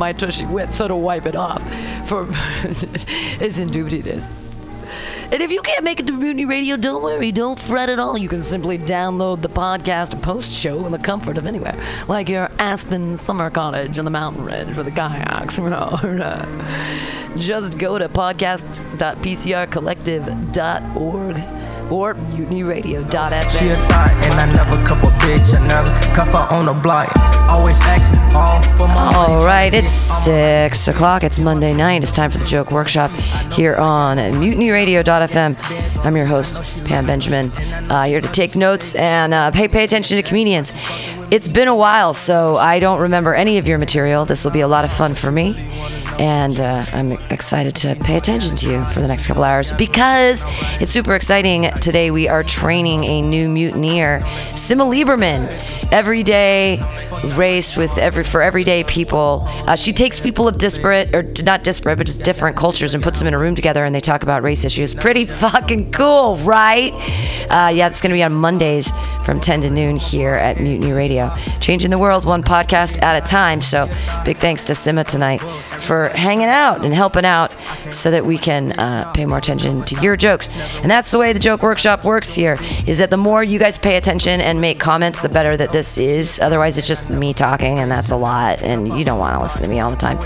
my tushy wet, so to wipe it off for is its indubitedness. And if you can't make it to Mutiny Radio, don't worry, don't fret at all. You can simply download the podcast post show in the comfort of anywhere, like your Aspen summer cottage on the mountain ridge with the kayaks. Just go to podcast.pcrcollective.org or mutinyradio.fm. Bitch. I never cuff her on the block. Always asking all for my. All right, it's six o'clock. It's Monday night. It's time for the joke workshop here on MutinyRadio.fm. I'm your host, Pam Benjamin, uh, here to take notes and uh, pay pay attention to comedians. It's been a while, so I don't remember any of your material. This will be a lot of fun for me, and uh, I'm excited to pay attention to you for the next couple hours because it's super exciting. Today we are training a new mutineer, Sima Lieberman, everyday race with every for everyday people. Uh, she takes people of disparate or not disparate, but just different cultures and puts them in a room together and they talk about race issues. Pretty fucking cool, right? Uh, yeah, it's going to be on Mondays from 10 to noon here at Mutiny Radio, changing the world one podcast at a time. So big thanks to Sima tonight for hanging out and helping out so that we can uh, pay more attention to your jokes. And that's the way the joke workshop works here. Is that the more you guys pay attention and make comments, the better that this is. Otherwise, it's just me talking, and that's a lot. And you don't want to listen to me all the time.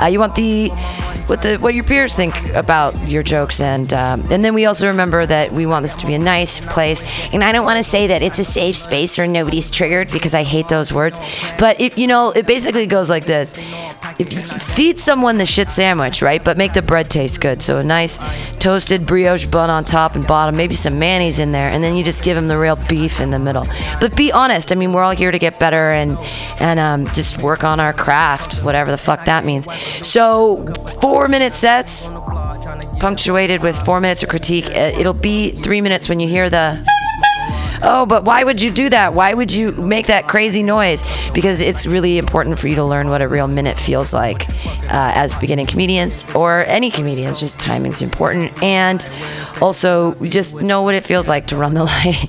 Uh, you want the what the what your peers think about your jokes, and um, and then we also remember that we want this to be a nice place. And I don't want to say that it's a safe space or nobody's triggered because I hate those words. But if you know, it basically goes like this: if you feed someone the shit sandwich, right, but make the bread taste good, so a nice toasted brioche bun on top and bottom, maybe some mayonnaise in there, and then you just give them the real beef in the middle. But be honest. I mean, we're all here to get better and and um, just work on our craft, whatever the fuck that means. So four minute sets, punctuated with four minutes of critique. Uh, It'll be three minutes when you hear the. Oh, but why would you do that? Why would you make that crazy noise? Because it's really important for you to learn what a real minute feels like uh, as beginning comedians or any comedians. Just timing's important. And also, just know what it feels like to run the light.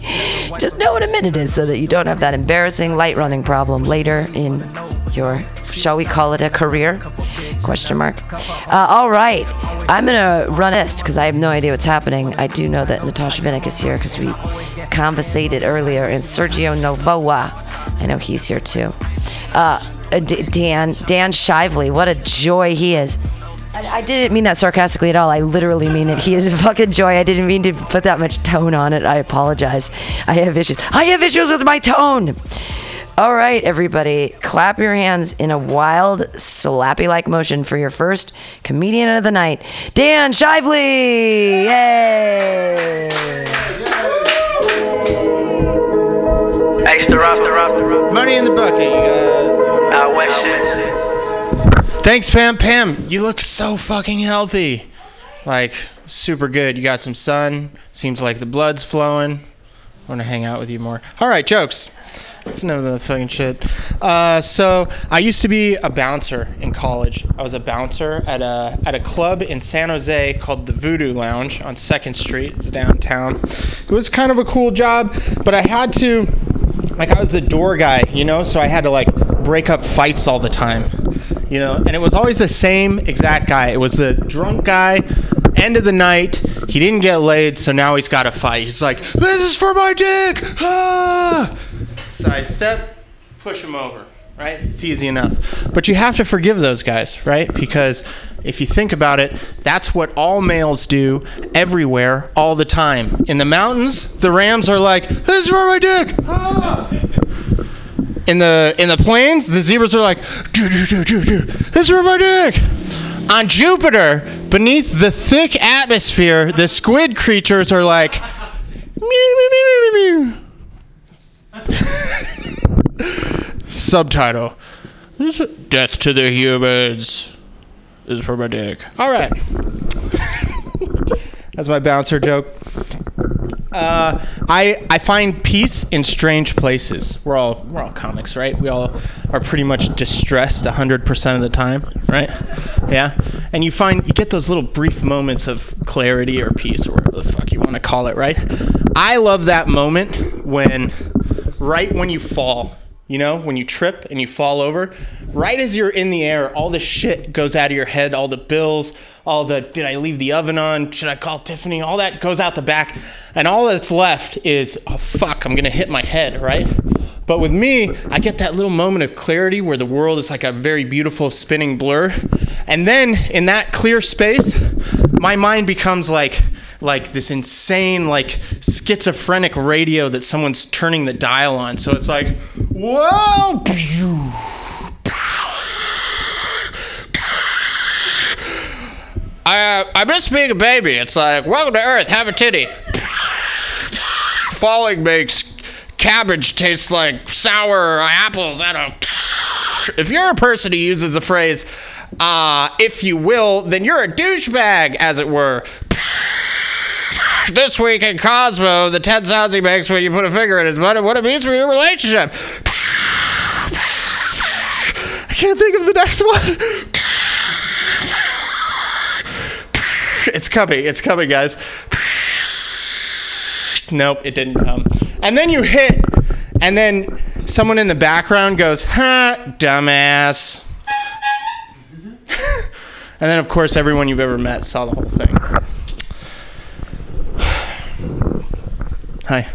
just know what a minute is so that you don't have that embarrassing light running problem later in your, shall we call it a career? Question mark. Uh, all right. I'm to run this because I have no idea what's happening. I do know that Natasha Vinnick is here because we conversated earlier, and Sergio Novoa. I know he's here too. Uh, D- Dan Dan Shively, what a joy he is. I, I didn't mean that sarcastically at all. I literally mean it. He is a fucking joy. I didn't mean to put that much tone on it. I apologize. I have issues. I have issues with my tone. All right, everybody, clap your hands in a wild, slappy like motion for your first comedian of the night, Dan Shively! Yay! Extra roster, roster, roster. Money in the bucket, you guys. Out west shit. Thanks, Pam. Pam, you look so fucking healthy. Like, super good. You got some sun. Seems like the blood's flowing. I want to hang out with you more. All right, jokes. That's none of the fucking shit. Uh, so I used to be a bouncer in college. I was a bouncer at a at a club in San Jose called the Voodoo Lounge on Second Street. It's downtown. It was kind of a cool job, but I had to, like, I was the door guy, you know, so I had to like break up fights all the time, you know, and it was always the same exact guy. It was the drunk guy. End of the night, he didn't get laid, so now he's got to fight. He's like, "This is for my dick!" Ah! Sidestep, push them over, right? It's easy enough. But you have to forgive those guys, right? Because if you think about it, that's what all males do everywhere, all the time. In the mountains, the rams are like, "This is for my dick." Ah! In the in the plains, the zebras are like. This is for my dick. On Jupiter, beneath the thick atmosphere, the squid creatures are like, meow, meow, meow, meow, meow. Subtitle: This Death to the humans. Is for my dick. All right. That's my bouncer joke. Uh, I I find peace in strange places. We're all we're all comics, right? We all are pretty much distressed hundred percent of the time, right? Yeah. And you find you get those little brief moments of clarity or peace or whatever the fuck you want to call it, right? I love that moment when right when you fall, You know, when you trip and you fall over, right as you're in the air, all the shit goes out of your head, all the bills, all the did I leave the oven on? Should I call Tiffany? All that goes out the back. And all that's left is, oh fuck, I'm gonna hit my head, right? But with me, I get that little moment of clarity where the world is like a very beautiful spinning blur. And then in that clear space, my mind becomes like like this insane like schizophrenic radio that someone's turning the dial on. So it's like, whoa. I, uh, I miss being a baby. It's like, welcome to Earth, have a titty. Falling makes cabbage tastes like sour apples. I don't. If you're a person who uses the phrase, uh, if you will, then you're a douchebag, as it were. This week in Cosmo, the 10 sounds he makes when you put a finger in his butt and what it means for your relationship. I can't think of the next one. It's coming. It's coming, guys. Nope, it didn't come. And then you hit, and then someone in the background goes, huh, dumbass." and then, of course, everyone you've ever met saw the whole thing. Hi.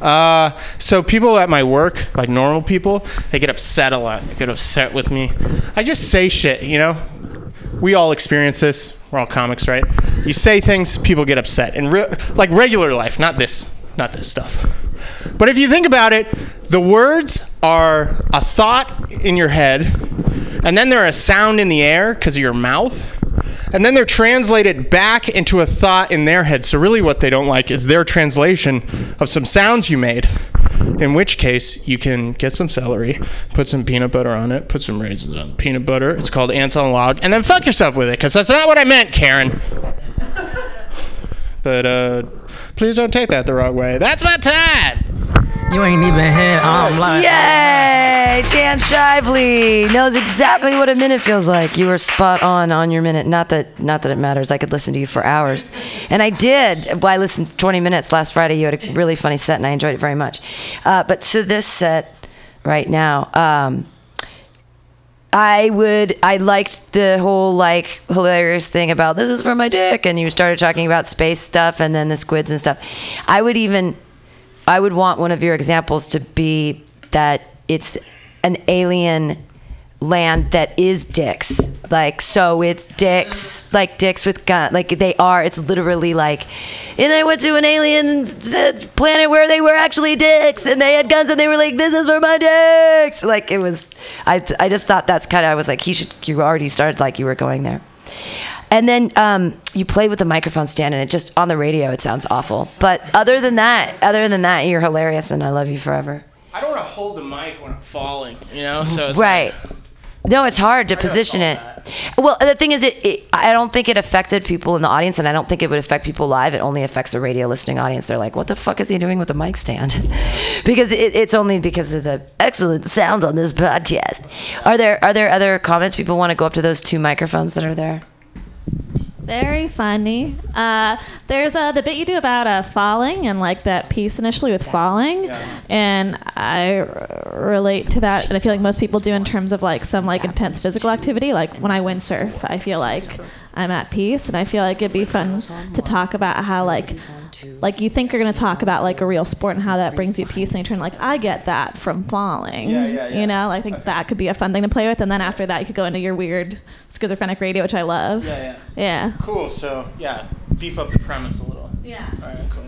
Uh, so people at my work, like normal people, they get upset a lot. They get upset with me. I just say shit, you know. We all experience this. We're all comics, right? You say things, people get upset. In re- like regular life, not this, not this stuff. But if you think about it, the words are a thought in your head, and then they're a sound in the air because of your mouth, and then they're translated back into a thought in their head. So really, what they don't like is their translation of some sounds you made. In which case, you can get some celery, put some peanut butter on it, put some raisins on peanut butter. It's called ants on a log, and then fuck yourself with it, because that's not what I meant, Karen. But uh, please don't take that the wrong way. That's my time. You ain't even here. I'm like, Yay! Dan Shively knows exactly what a minute feels like. You were spot on on your minute. Not that not that it matters. I could listen to you for hours, and I did. Well, I listened for 20 minutes last Friday. You had a really funny set, and I enjoyed it very much. Uh, but to this set right now. Um, I would I liked the whole like hilarious thing about this is for my dick and you started talking about space stuff and then the squids and stuff. I would even I would want one of your examples to be that it's an alien land that is dicks. Like so it's dicks, like dicks with gun like they are it's literally like and they went to an alien uh, planet where they were actually dicks and they had guns and they were like this is for my dicks. Like it was I I just thought that's kind of I was like he should you already started like you were going there. And then um, you play with the microphone stand, and it just on the radio it sounds awful. But other than that, other than that, you're hilarious, and I love you forever. I don't want to hold the mic when I'm falling, you know. So it's Right. No, it's hard to position it. follow Well, the thing is, it, it. I don't think it affected people in the audience, and I don't think it would affect people live. It only affects a radio listening audience. They're like, "What the fuck is he doing with the mic stand?" because it, it's only because of the excellent sound on this podcast. Are there are there other comments people want to go up to those two microphones that are there? Very funny. Uh, there's uh, the bit you do about uh, falling and like that piece initially with falling, and I r- relate to that, and I feel like most people do in terms of like some like intense physical activity. Like when I windsurf, I feel like I'm at peace, and I feel like it'd be fun to talk about how like like you think you're gonna talk about like a real sport and how that brings you peace, and you turn like I get that from falling. Yeah, yeah, yeah. You know, I think that could be a fun thing to play with, and then after that, you could go into your weird schizophrenic radio, which I love. Yeah, yeah. Yeah. Cool. So yeah, beef up the premise a little. Yeah. All right, cool.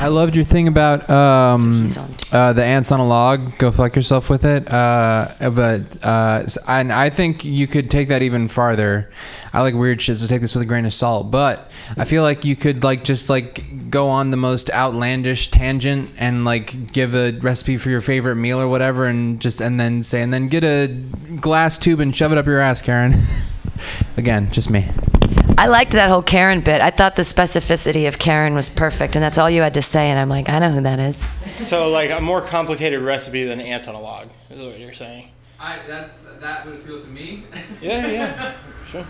I loved your thing about um, He's on too. uh, the ants on a log. Go fuck yourself with it. Uh, but uh, and I think you could take that even farther. I like weird shit, so take this with a grain of salt. But I feel like you could like just like go on the most outlandish tangent and like give a recipe for your favorite meal or whatever, and just and then say and then get a glass tube and shove it up your ass, Karen. Again, just me. I liked that whole Karen bit. I thought the specificity of Karen was perfect, and that's all you had to say. And I'm like, I know who that is. So like a more complicated recipe than ants on a log is what you're saying. I that's that would appeal to me. Yeah, yeah, sure.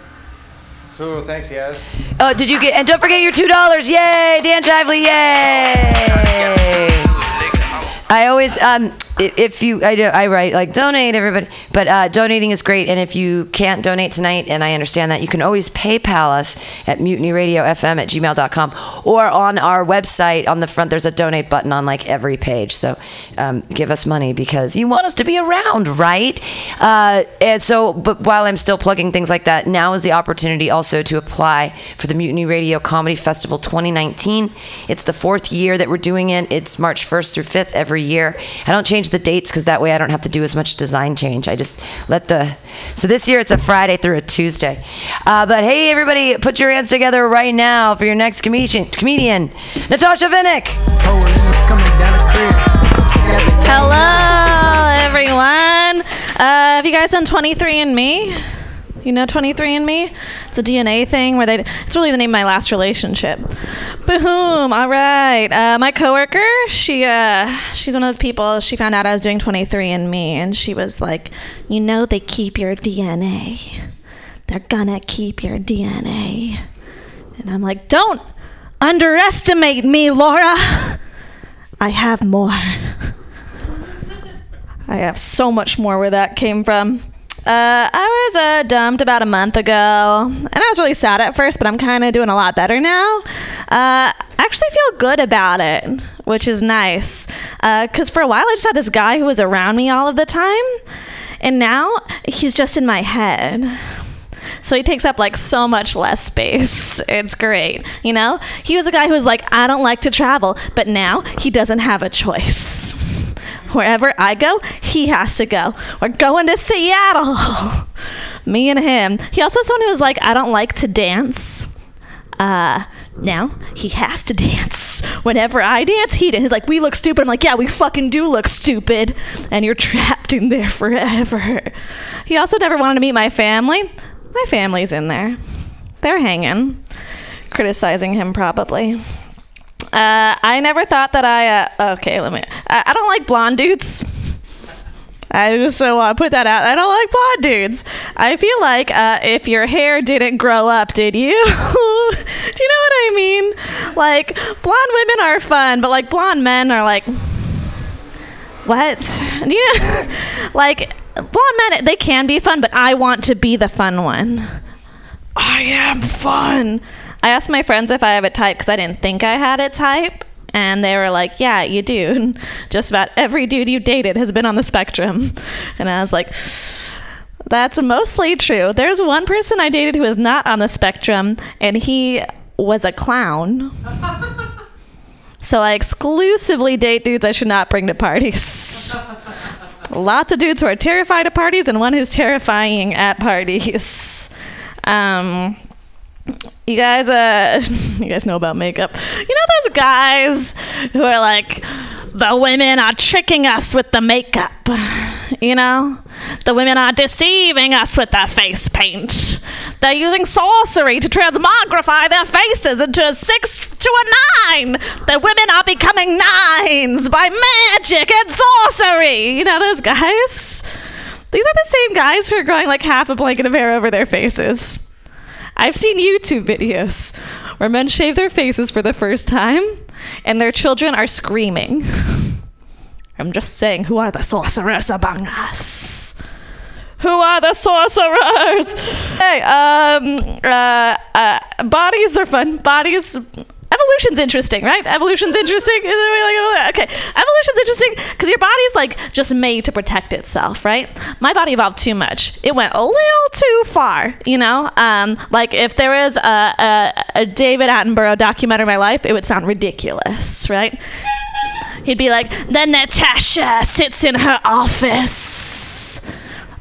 Cool. Thanks, guys. Oh, did you get? And don't forget your two dollars! Yay, Dan Shively! Yay! I always, um, if you, I, I write like donate everybody, but uh, donating is great. And if you can't donate tonight, and I understand that, you can always PayPal us at mutinyradiofm at gmail.com or on our website on the front, there's a donate button on like every page. So um, give us money because you want us to be around, right? Uh, and so, but while I'm still plugging things like that, now is the opportunity also to apply for the Mutiny Radio Comedy Festival 2019. It's the fourth year that we're doing it. It's March 1st through 5th every year. I don't change the dates because that way I don't have to do as much design change. I just let the. So this year it's a Friday through a Tuesday. Uh, but hey, everybody, put your hands together right now for your next comedian, comedian Natasha Vinnick. Hello, everyone. Uh, have you guys done 23andMe? You know 23andMe? It's a DNA thing where they. It's really the name of my last relationship. Boom. All right. Uh, my coworker, she uh, she's one of those people. She found out I was doing 23andMe, and she was like, "You know, they keep your DNA. They're gonna keep your DNA." And I'm like, "Don't underestimate me, Laura. I have more." I have so much more where that came from. Uh, I was uh, dumped about a month ago, and I was really sad at first, but I'm kind of doing a lot better now. Uh, I actually feel good about it, which is nice. Because for a while, I just had this guy who was around me all of the time, and now he's just in my head. So he takes up like so much less space. It's great. You know? He was a guy who was like, I don't like to travel, but now he doesn't have a choice. Wherever I go, he has to go. We're going to Seattle. Me and him. He also someone who was like, I don't like to dance. Uh, now he has to dance. Whenever I dance, he dance. He's like, we look stupid. I'm like, yeah, we fucking do look stupid. And you're trapped in there forever. He also never wanted to meet my family. My family's in there. They're hanging, criticizing him probably. Uh, I never thought that I. Uh, okay, let me. I, I don't like blonde dudes. I just so want to put that out. I don't like blonde dudes. I feel like uh, if your hair didn't grow up, did you? Do you know what I mean? Like blonde women are fun, but like blonde men are like. What? Do you know? like blonde men, they can be fun, but I want to be the fun one. I am fun. I asked my friends if I have a type because I didn't think I had a type. And they were like, Yeah, you do. And just about every dude you dated has been on the spectrum. And I was like, That's mostly true. There's one person I dated who is not on the spectrum, and he was a clown. So I exclusively date dudes I should not bring to parties. Lots of dudes who are terrified of parties, and one who's terrifying at parties. Um, you guys, uh, you guys know about makeup. You know those guys who are like, the women are tricking us with the makeup. You know, the women are deceiving us with their face paint. They're using sorcery to transmogrify their faces into a six to a nine. The women are becoming nines by magic and sorcery. You know those guys? These are the same guys who are growing like half a blanket of hair over their faces. I've seen YouTube videos where men shave their faces for the first time and their children are screaming. I'm just saying, who are the sorcerers among us? Who are the sorcerers? Hey, um, uh, uh, bodies are fun. Bodies. Evolution's interesting, right? Evolution's interesting. Is okay, evolution's interesting because your body's like just made to protect itself, right? My body evolved too much. It went a little too far, you know. Um, like if there was a, a, a David Attenborough documentary my life, it would sound ridiculous, right? He'd be like, then Natasha sits in her office,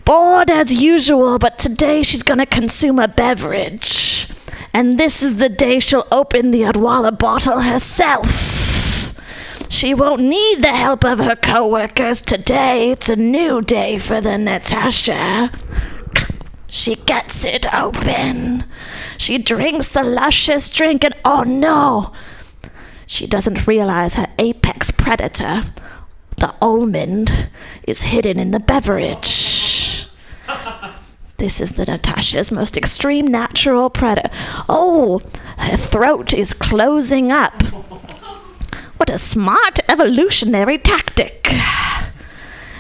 bored as usual, but today she's gonna consume a beverage. And this is the day she'll open the Odwalla bottle herself. She won't need the help of her coworkers today. It's a new day for the Natasha. She gets it open. She drinks the luscious drink, and oh no! She doesn't realize her apex predator, the almond, is hidden in the beverage. This is the Natasha's most extreme natural predator. Oh, her throat is closing up. What a smart evolutionary tactic.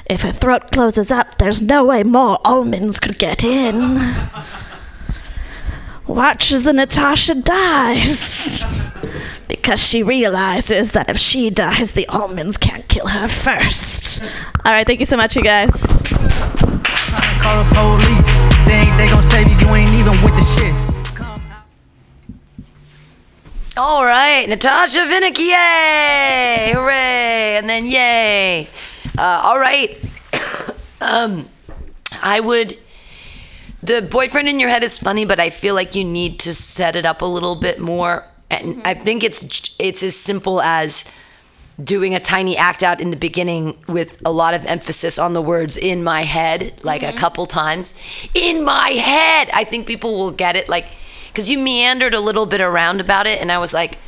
If her throat closes up, there's no way more almonds could get in. Watch as the Natasha dies. Because she realizes that if she dies, the almonds can't kill her first. All right, thank you so much, you guys. They save you. You ain't even with the shits. All right, Natasha Vinnick, yay! Hooray! And then yay! Uh, all right. um, I would. The boyfriend in your head is funny, but I feel like you need to set it up a little bit more. And I think it's it's as simple as doing a tiny act out in the beginning with a lot of emphasis on the words in my head, like a couple times. In my head! I think people will get it. Like, because you meandered a little bit around about it, and I was like,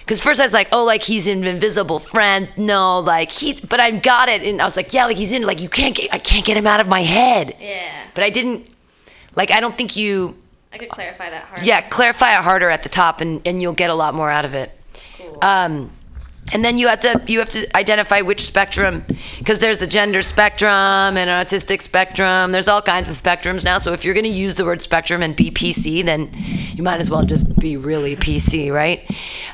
because first I was like, oh, like he's an invisible friend. No, like he's, but I got it, and I was like, yeah, like he's in, like you can't get, I can't get him out of my head. Yeah. But I didn't, like, I don't think you, I could clarify that hard. yeah, clarify it harder at the top, and and you'll get a lot more out of it. Um, and then you have to you have to identify which spectrum because there's a gender spectrum and an autistic spectrum. There's all kinds of spectrums now. So if you're going to use the word spectrum and be PC, then you might as well just be really PC, right?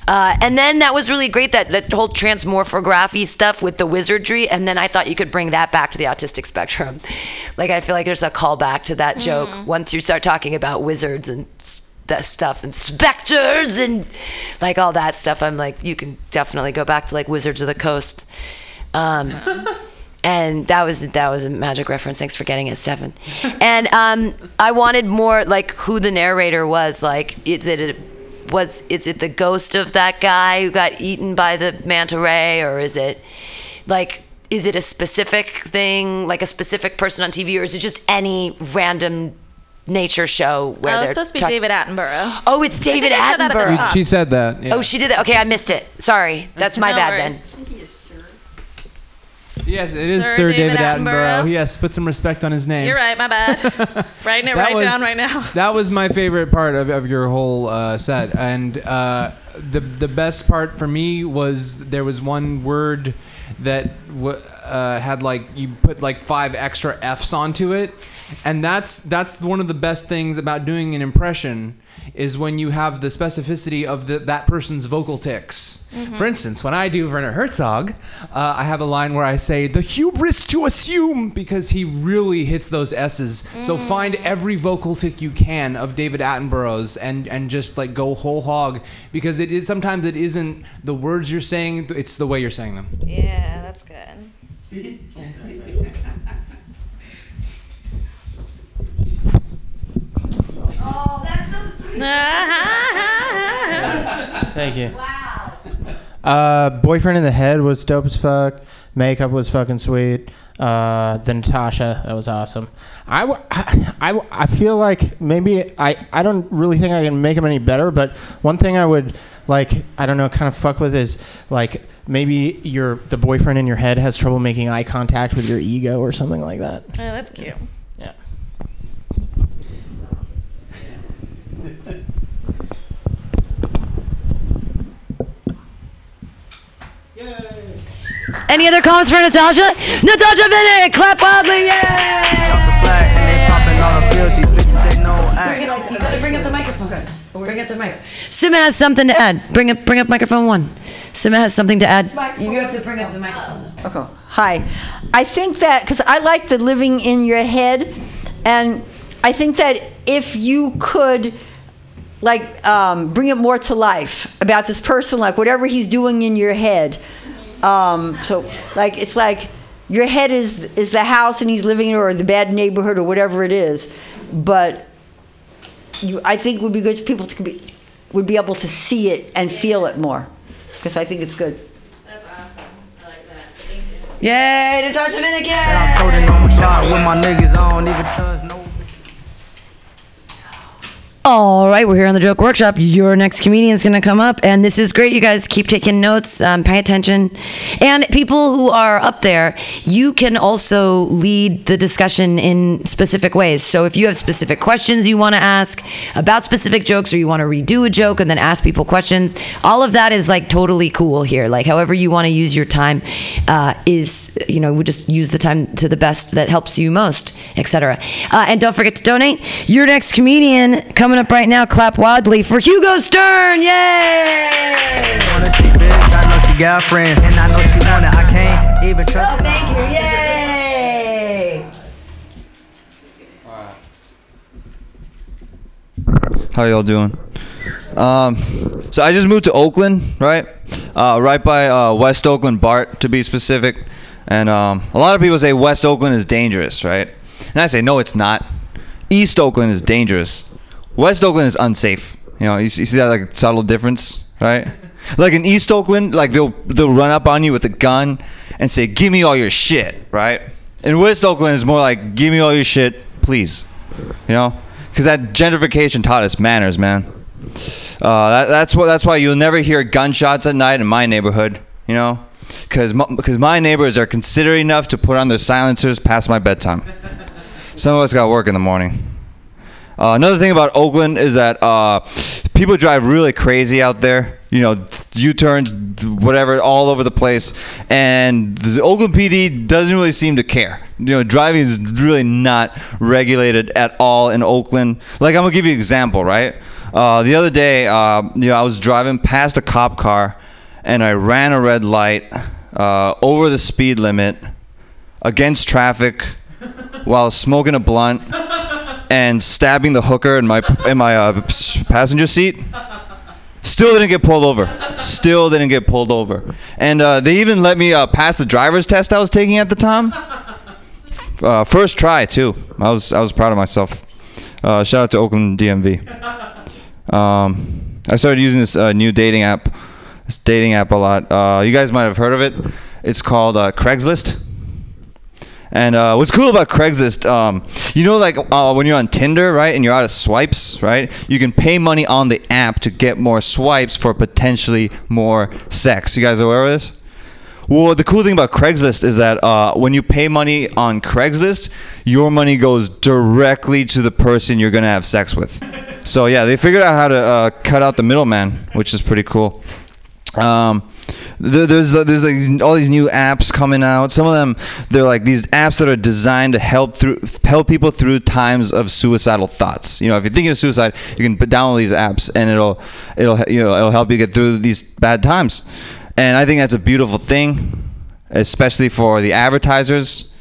Uh, and then that was really great that that whole transmorphography stuff with the wizardry. And then I thought you could bring that back to the autistic spectrum. Like I feel like there's a callback to that joke once you start talking about wizards and that stuff and specters and like all that stuff. I'm like, you can definitely go back to like Wizards of the Coast. Um, and that was that was a magic reference. Thanks for getting it, Stefan. And um, I wanted more like who the narrator was. Like, is it a, was is it the ghost of that guy who got eaten by the manta ray, or is it like is it a specific thing, like a specific person on TV, or is it just any random nature show where Oh, it's they're supposed to be talk- David Attenborough. Oh, it's David I said that at the Attenborough. She said that. yeah. Oh, she did that. Okay, I missed it. Sorry, that's my No bad worries. then. Yes, it is Sir Sir David David, Attenborough. Attenborough. Yes, put some respect on his name. You're right, my bad. Writing it right was- down right now. That was my favorite part of, of your whole uh, set, and uh, the the best part for me was there was one word that w- uh, had like you put like five extra Fs onto it, and that's that's one of the best things about doing an impression is when you have the specificity of the, that person's vocal ticks. For instance, when I do Werner Herzog, uh, I have a line where I say the hubris to assume because he really hits those S's. So find every vocal tick you can of David Attenborough's and and just like go whole hog because it is sometimes it isn't the words you're saying, it's the way you're saying them. Yeah, that's good. Oh, that's so sweet. Thank you. Wow. Uh, boyfriend in the head was dope as fuck. Makeup was fucking sweet. Uh, the Natasha, that was awesome. I, w- I, I- I feel like maybe I, I don't really think I can make them any better, but one thing I would like, I don't know, kind of fuck with is like maybe your the boyfriend in your head has trouble making eye contact with your ego or something like that. Oh, that's cute. Any other comments for Natasha? Natasha Vinnick, clap wildly, yay! Drop the flag and they popping all the pills. These bitches they know act. You gotta bring up the microphone. Bring up the mic. Sima has something to add. Bring up, bring up microphone one. Sima has something to add. You have to bring up the microphone. Okay. Hi. I think that because I like the living in your head, and I think that if you could, like, um, bring it more to life about this person, like whatever he's doing in your head. Um, so, like, it's like your head is is the house, and he's living in or the bad neighborhood, or whatever it is. But you, I think would be good. for People to be would be able to see it and feel it more, because I think it's good. That's awesome. I like that. Thank you. Yay, Natasha Vinnick, I'm yay! toting on my shot with my niggas. I don't even trust no. All right, we're here on the Joke Workshop. Your next comedian is going to come up, and this is great. You guys keep taking notes, um, pay attention. And people who are up there, you can also lead the discussion in specific ways. So if you have specific questions you want to ask about specific jokes, or you want to redo a joke and then ask people questions, all of that is like totally cool here. Like, however you want to use your time uh, is, you know, we just use the time to the best that helps you most, etc. Uh, and don't forget to donate. Your next comedian coming up right now, clap wildly for Hugo Stern. Yay! Wanna see bitch, I know she got friends, and I know she want it. I can't even trust her. Thank you. Yay! How y'all doing? Um, so I just moved to Oakland, right? Uh, right by uh, West Oakland BART, to be specific. And um, a lot of people say West Oakland is dangerous, right? And I say no, it's not. East Oakland is dangerous. West Oakland is unsafe. You know, you see, you see that like subtle difference, right? Like in East Oakland, like they'll they'll run up on you with a gun and say, "Give me all your shit," right? In West Oakland, it's more like, "Give me all your shit, please." You know, because that gentrification taught us manners, man. Uh, that, that's what. That's why you'll never hear gunshots at night in my neighborhood. You know, because because my neighbors are considerate enough to put on their silencers past my bedtime. Some of us got work in the morning. Uh, another thing about Oakland is that uh, people drive really crazy out there. You know, U-turns, whatever, all over the place, and the Oakland PD doesn't really seem to care. You know, driving is really not regulated at all in Oakland. Like I'm gonna give you an example, right? Uh, the other day, uh, you know, I was driving past a cop car, and I ran a red light uh, over the speed limit against traffic while smoking a blunt and stabbing the hooker in my in my uh, passenger seat. Still didn't get pulled over. Still didn't get pulled over. And uh, they even let me uh, pass the driver's test I was taking at the time. Uh, first try too. I was I was proud of myself. Uh, shout out to Oakland DMV. Um, I started using this uh, new dating app. This dating app a lot. Uh, you guys might have heard of it. It's called Craigslist. And uh, what's cool about Craigslist, um, you know, like uh, when you're on Tinder, right, and you're out of swipes, right, you can pay money on the app to get more swipes for potentially more sex. You guys aware of this? Well, the cool thing about Craigslist is that uh, when you pay money on Craigslist, your money goes directly to the person you're gonna have sex with. So yeah, they figured out how to uh, cut out the middleman, which is pretty cool. Um, there's there's like all these new apps coming out. Some of them they're like these apps that are designed to help through help people through times of suicidal thoughts. You know, if you're thinking of suicide, you can download these apps and it'll it'll you know it'll help you get through these bad times. And I think that's a beautiful thing, especially for the advertisers.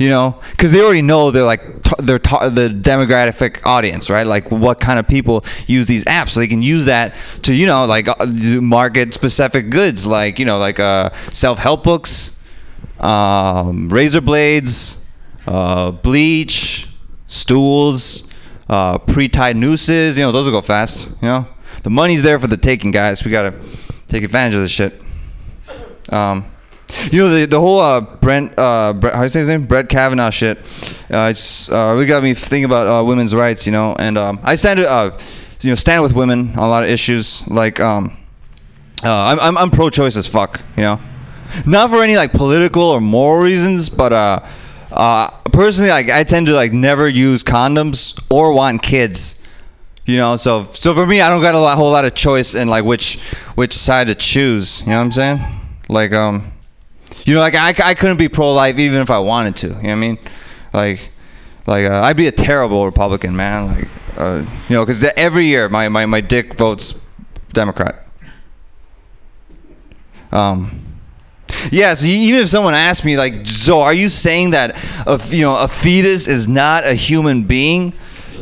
You know, because they already know they're like t- they're ta- the demographic audience, right? Like what kind of people use these apps, so they can use that to you know like uh, market specific goods, like you know like uh, self help books, um, razor blades, uh, bleach, stools, uh, pre tied nooses. You know those will go fast. You know the money's there for the taking, guys. We gotta take advantage of this shit. Um, you know the the whole uh, Brent uh, Brett, how do you say his name Brett Kavanaugh shit. Uh, it's uh, really got me thinking about uh, women's rights. You know, and um, I stand uh, you know stand with women on a lot of issues. Like um, uh, I'm I'm, I'm pro-choice as fuck. You know, not for any like political or moral reasons, but uh, uh, personally, like I tend to like never use condoms or want kids. You know, so so for me, I don't got a lot, whole lot of choice in like which which side to choose. You know what I'm saying? Like um, you know, like I, I couldn't be pro-life even if I wanted to. You know what I mean? Like like uh, I'd be a terrible Republican, man. Like uh, you know, because every year my, my my dick votes Democrat. Um. Yeah, so even if someone asked me like, "So, are you saying that a you know a fetus is not a human being?"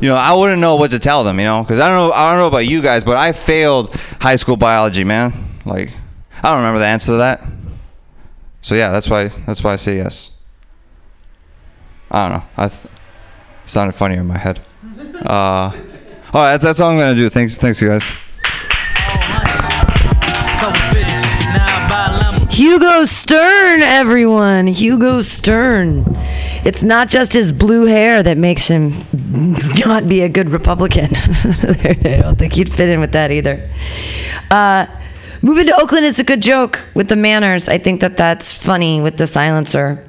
You know, I wouldn't know what to tell them. You know, because I don't know I don't know about you guys, but I failed high school biology, man. Like, I don't remember the answer to that. So yeah, that's why that's why I say yes. I don't know. I th- sounded funnier in my head. Uh, all right, that's, that's all I'm gonna do. Thanks, thanks, you guys. Hugo Stern, everyone. Hugo Stern. it's not just his blue hair that makes him not be a good Republican. I don't think he'd fit in with that either. Uh, moving to Oakland is a good joke with the manners. I think that that's funny with the silencer.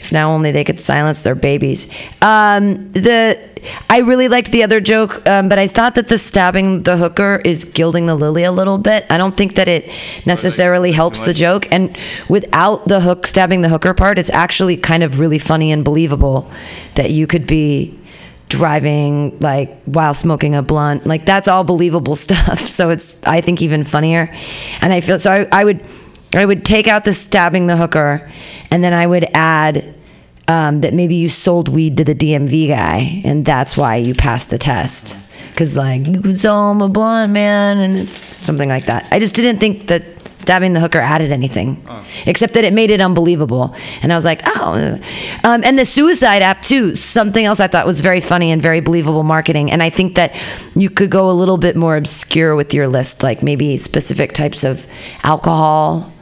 If now only they could silence their babies. Um, the I really liked the other joke, um, but I thought that the stabbing the hooker is gilding the lily a little bit. I don't think that it necessarily helps the joke. And without the hook stabbing the hooker part, it's actually kind of really funny and believable that you could be driving like while smoking a blunt. Like that's all believable stuff. So it's I think even funnier. And I feel so I, I would I would take out the stabbing the hooker and then I would add um, that maybe you sold weed to the DMV guy and that's why you passed the test. Cause like you could sell him a blunt, man, and it's something like that. I just didn't think that stabbing the hooker added anything, except that it made it unbelievable. And I was like, oh. Um, and the suicide app too. Something else I thought was very funny and very believable marketing. And I think that you could go a little bit more obscure with your list, like maybe specific types of alcohol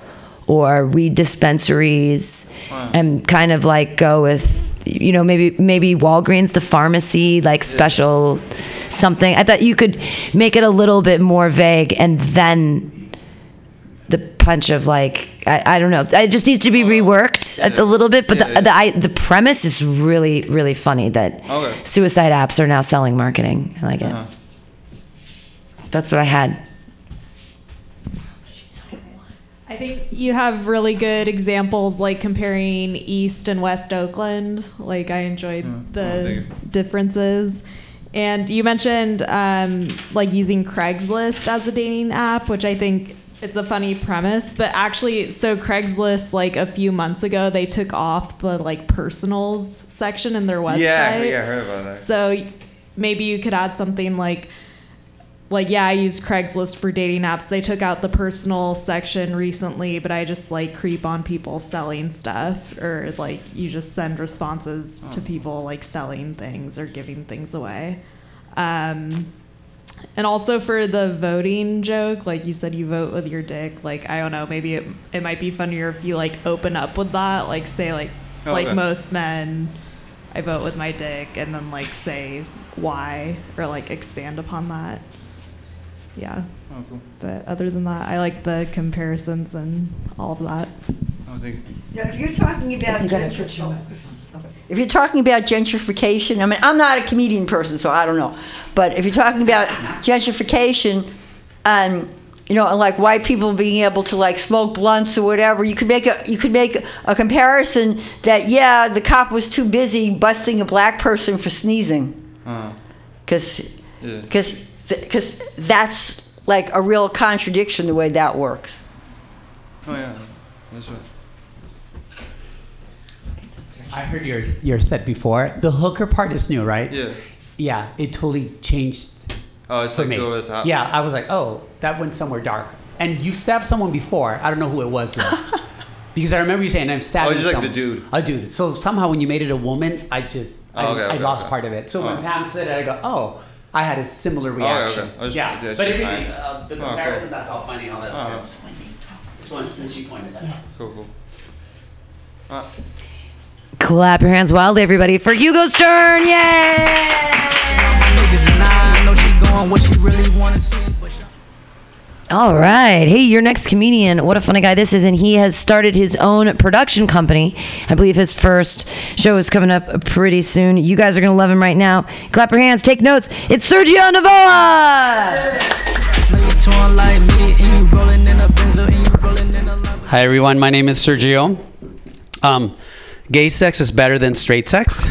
or weed dispensaries and kind of like go with you know maybe maybe Walgreens the pharmacy like special something I thought you could make it a little bit more vague and then the punch of like I, I don't know. It just needs to be reworked a, a little bit but the the, I, the premise is really really funny that Okay. suicide apps are now selling marketing. I like it. That's what I had. I think you have really good examples like comparing East and West Oakland. Like I enjoyed the differences. And you mentioned um, like using Craigslist as a dating app, which I think it's a funny premise. But actually, so Craigslist like a few months ago they took off the like personals section in their website. Yeah, yeah, I heard about that. So maybe you could add something like like yeah, I used Craigslist for dating apps. They took out the personal section recently, but I just like creep on people selling stuff or like you just send responses to people like selling things or giving things away. Um and also for the voting joke, like you said you vote with your dick, like I don't know, maybe it it might be funnier if you like open up with that, like say like Oh, like okay. most men I vote with my dick and then like say why or like expand upon that. Yeah. Oh, cool. But other than that, I like the comparisons and all of that. Oh, thank you. Now, if you're talking about gentrification, if you're talking about gentrification, I mean, I'm not a comedian person, so I don't know. But if you're talking about gentrification, and you know, like white people being able to like smoke blunts or whatever, you could make a you could make a comparison that yeah, the cop was too busy busting a black person for sneezing, Uh, because yeah. because because that's like a real contradiction the way that works. Oh yeah, that's right. I heard your your set before. The hooker part is new, right? Yeah. Yeah, it totally changed Oh, it's for like me. two over the top. Yeah, I was like, oh, that went somewhere dark. And you stabbed someone before. I don't know who it was though. because I remember you saying I'm stabbing. Oh, just like the dude. A dude. So somehow when you made it a woman, I just I, Oh, okay, I okay, lost okay. part of it. So when Oh. Pam said it, I go, oh, I had a similar okay. reaction. I was- yeah, but your everything, uh, the Oh, cool. comparisons, that's all funny, all that's Oh. good. This one, since you pointed that out. Cool, cool. Uh, clap your hands wildly everybody for Hugo Stern yay All right. Hey, your next comedian. What a funny guy this is. And he has started his own production company. I believe his first show is coming up pretty soon. You guys are going to love him right now. Clap your hands, take notes. It's Sergio Novoa. Hi everyone, my name is Sergio. Um, gay sex is better than straight sex.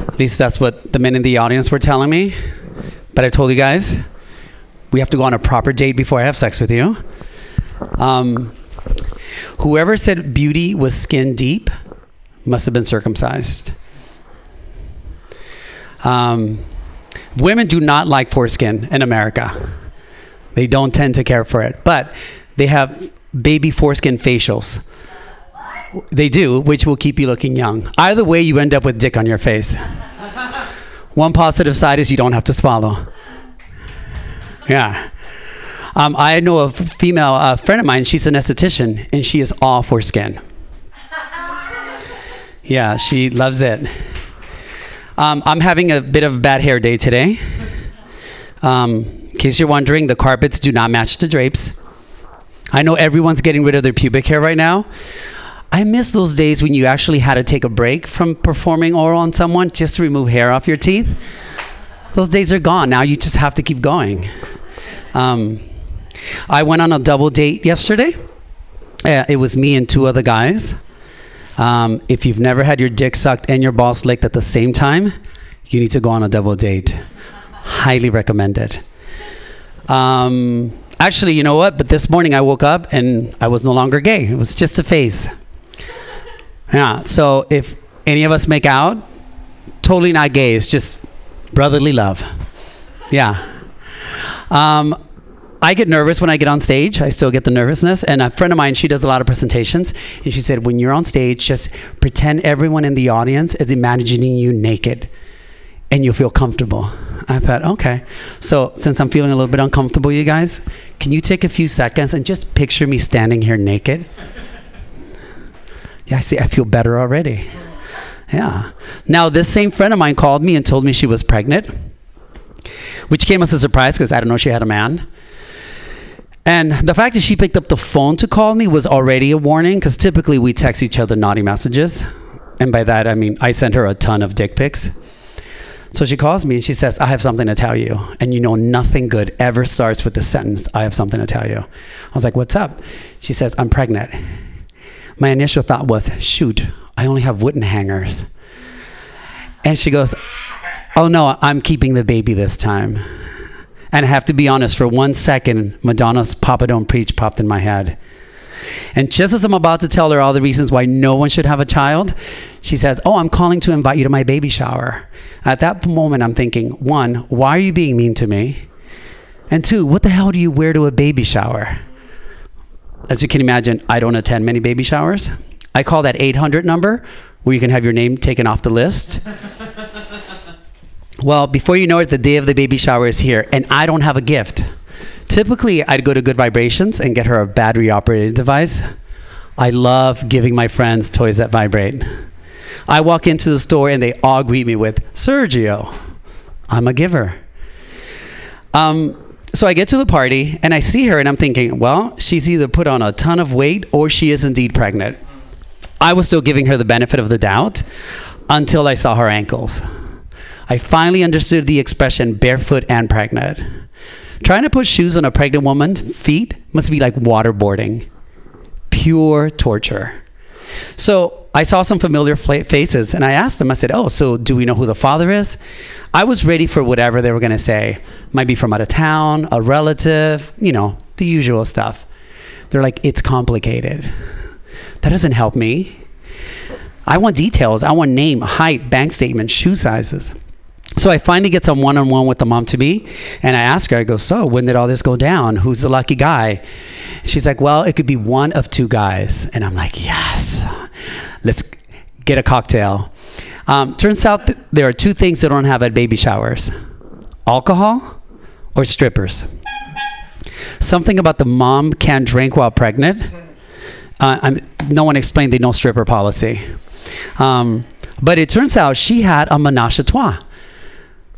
At least that's what the men in the audience were telling me. But I told you guys, we have to go on a proper date before I have sex with you. Um, whoever said beauty was skin deep must have been circumcised. Um, women do not like foreskin in America. They don't tend to care for it, but they have baby foreskin facials. They do, which will keep you looking young. Either way, you end up with dick on your face. One positive side is you don't have to swallow. Yeah. Um, I know a female friend of mine. She's an esthetician, and she is all for skin. Yeah, she loves it. Um, I'm having a bit of a bad hair day today. Um, in case you're wondering, the carpets do not match the drapes. I know everyone's getting rid of their pubic hair right now. I miss those days when you actually had to take a break from performing oral on someone just to remove hair off your teeth. Those days are gone. Now you just have to keep going. Um, I went on a double date yesterday. Uh, it was me and two other guys. Um, if you've never had your dick sucked and your balls licked at the same time, you need to go on a double date. Highly recommended. Um, actually, you know what? But this morning I woke up and I was no longer gay. It was just a phase. Yeah. So if any of us make out, totally not gay. It's just brotherly love. Yeah. Um, I get nervous when I get on stage. I still get the nervousness. And a friend of mine, she does a lot of presentations, and she said, when you're on stage, just pretend everyone in the audience is imagining you naked, and you'll feel comfortable. I thought, okay. So since I'm feeling a little bit uncomfortable, you guys, can you take a few seconds and just picture me standing here naked? Yeah, I see. I feel better already. Yeah. Now, this same friend of mine called me and told me she was pregnant, which came as a surprise because I don't know she had a man. And the fact that she picked up the phone to call me was already a warning because typically we text each other naughty messages. And by that, I mean, I sent her a ton of dick pics. So she calls me and she says, I have something to tell you. And you know, nothing good ever starts with the sentence, I have something to tell you. I was like, What's up? She says, I'm pregnant. My initial thought was, Shoot, I only have wooden hangers. And she goes, Oh no, I'm keeping the baby this time. And I have to be honest, for one second, Madonna's Papa Don't Preach popped in my head. And just as I'm about to tell her all the reasons why no one should have a child, she says, Oh, I'm calling to invite you to my baby shower. At that moment, I'm thinking, one, why are you being mean to me? And two, what the hell do you wear to a baby shower? As you can imagine, I don't attend many baby showers. I call that 800 number where you can have your name taken off the list. Well, before you know it, the day of the baby shower is here, and I don't have a gift. Typically, I'd go to Good Vibrations and get her a battery operated device. I love giving my friends toys that vibrate. I walk into the store and they all greet me with Sergio. I'm a giver. Um, so I get to the party and I see her and I'm thinking, well, she's either put on a ton of weight or she is indeed pregnant. I was still giving her the benefit of the doubt until I saw her ankles. I finally understood the expression barefoot and pregnant. Trying to put shoes on a pregnant woman's feet must be like waterboarding. Pure torture. So I saw some familiar faces and I asked them, I said, Oh, so do we know who the father is? I was ready for whatever they were going to say. Might be from out of town, a relative, you know, the usual stuff. They're like, It's complicated. That doesn't help me. I want details. I want name, height, bank statement, shoe sizes. So I finally get some one on one with the mom to be, and I ask her, I go, So when did all this go down? Who's the lucky guy? She's like, Well, it could be one of two guys. And I'm like, Yes, let's get a cocktail. Um, turns out there are two things that don't have at baby showers alcohol or strippers. Something about the mom can't drink while pregnant. Uh, no one explained the no stripper policy. Um, but it turns out she had a menage a trois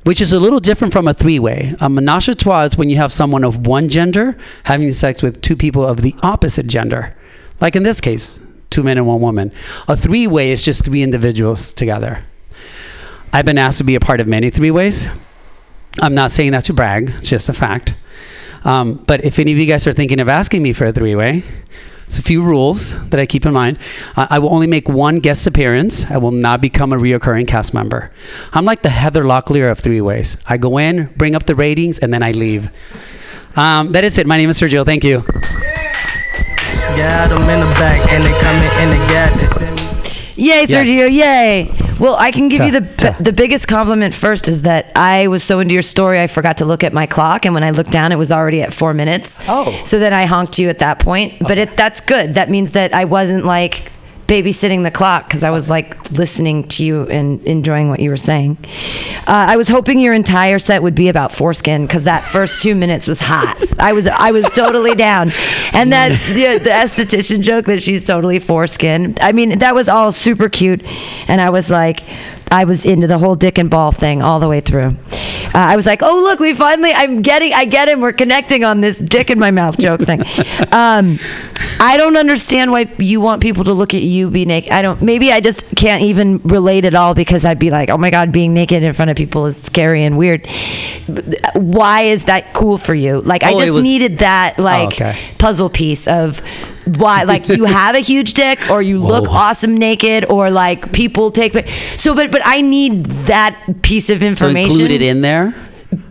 which is a little different from a three-way. A menage a trois is when you have someone of one gender having sex with two people of the opposite gender. Like in this case, two men and one woman. A three-way is just three individuals together. I've been asked to be a part of many three-ways. I'm not saying that to brag, it's just a fact. Um, but if any of you guys are thinking of asking me for a three-way, it's a few rules that I keep in mind. I, I will only make one guest appearance. I will not become a reoccurring cast member. I'm like the Heather Locklear of three ways. I go in, bring up the ratings, and then I leave. Um, that is it. My name is Sergio. Thank you. Got them in the back and they coming in the gap. They send me. Yay, Yes. Sergio! Yay. Well, I can give you the the biggest compliment first is that I was so into your story I forgot to look at my clock, and when I looked down, it was already at four minutes. Oh. So then I honked you at that point, but it that's good. That means that I wasn't like babysitting the clock because I was like listening to you and enjoying what you were saying. Uh, I was hoping your entire set would be about foreskin because that first two minutes was hot. I was I was totally down, and that the, the esthetician joke that she's totally foreskin. I mean, that was all super cute, and I was like. I was into the whole dick and ball thing all the way through. Uh, I was like, "Oh, look, we finally! I'm getting, I get him. We're connecting on this dick in my mouth joke thing." Um, I don't understand why you want people to look at you be naked. I don't. Maybe I just can't even relate at all because I'd be like, "Oh my god, being naked in front of people is scary and weird." Why is that cool for you? Like, I Oh, it just was- needed that oh, like okay. puzzle piece of why like you have a huge dick or you look awesome naked or like people take so but but I need that piece of information include it in there.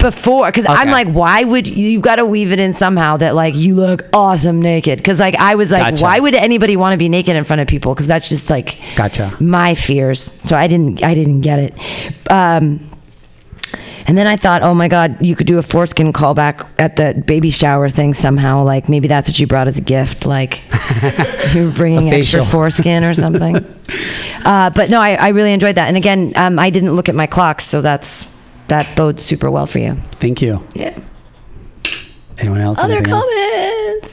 Before because I'm like why would you you've got to weave it in somehow that like you look awesome naked because like I was like Gotcha. why would anybody want to be naked in front of people because that's just like Gotcha. my fears so I didn't I didn't get it um and then I thought, oh my God, you could do a foreskin callback at the baby shower thing somehow. Like maybe that's what you brought as a gift. Like you were bringing extra foreskin or something. uh, but no, I, I really enjoyed that. And again, um, I didn't look at my clocks, so that's that bodes super well for you. Thank you. Yeah. Anyone else? Other Anything else?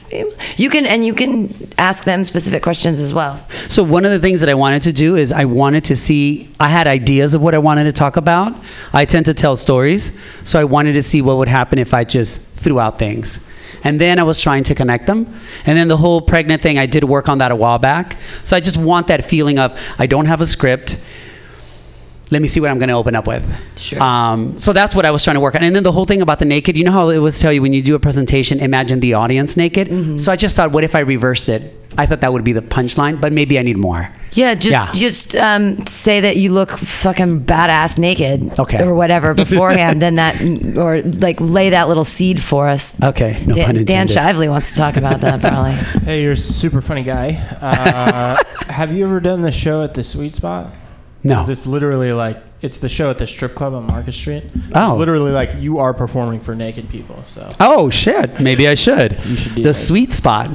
comments. You can and you can ask them specific questions as well. So one of the things that I wanted to do is I wanted to see I had ideas of what I wanted to talk about. I tend to tell stories, so I wanted to see what would happen if I just threw out things. And then I was trying to connect them. And then the whole pregnant thing, I did work on that a while back. So I just want that feeling of I don't have a script. Let me see what I'm going to open up with. Sure. Um, so that's what I was trying to work on. And then the whole thing about the naked, you know how it was tell you when you do a presentation, imagine the audience naked? So I just thought, what if I reversed it? I thought that would be the punchline, but maybe I need more. Yeah, just Yeah. just um, say that you look fucking badass naked, Okay. or whatever beforehand. then that, or like lay that little seed for us. Okay, no Dan, pun Dan. Shively wants to talk about that probably. Hey, you're a super funny guy. Uh, have you ever done the show at the Sweet Spot? No. 'Cause it's literally like it's the show at the strip club on Market Street. Oh. It's literally like you are performing for naked people. So Oh shit! Maybe I should. You should do the that. sweet spot.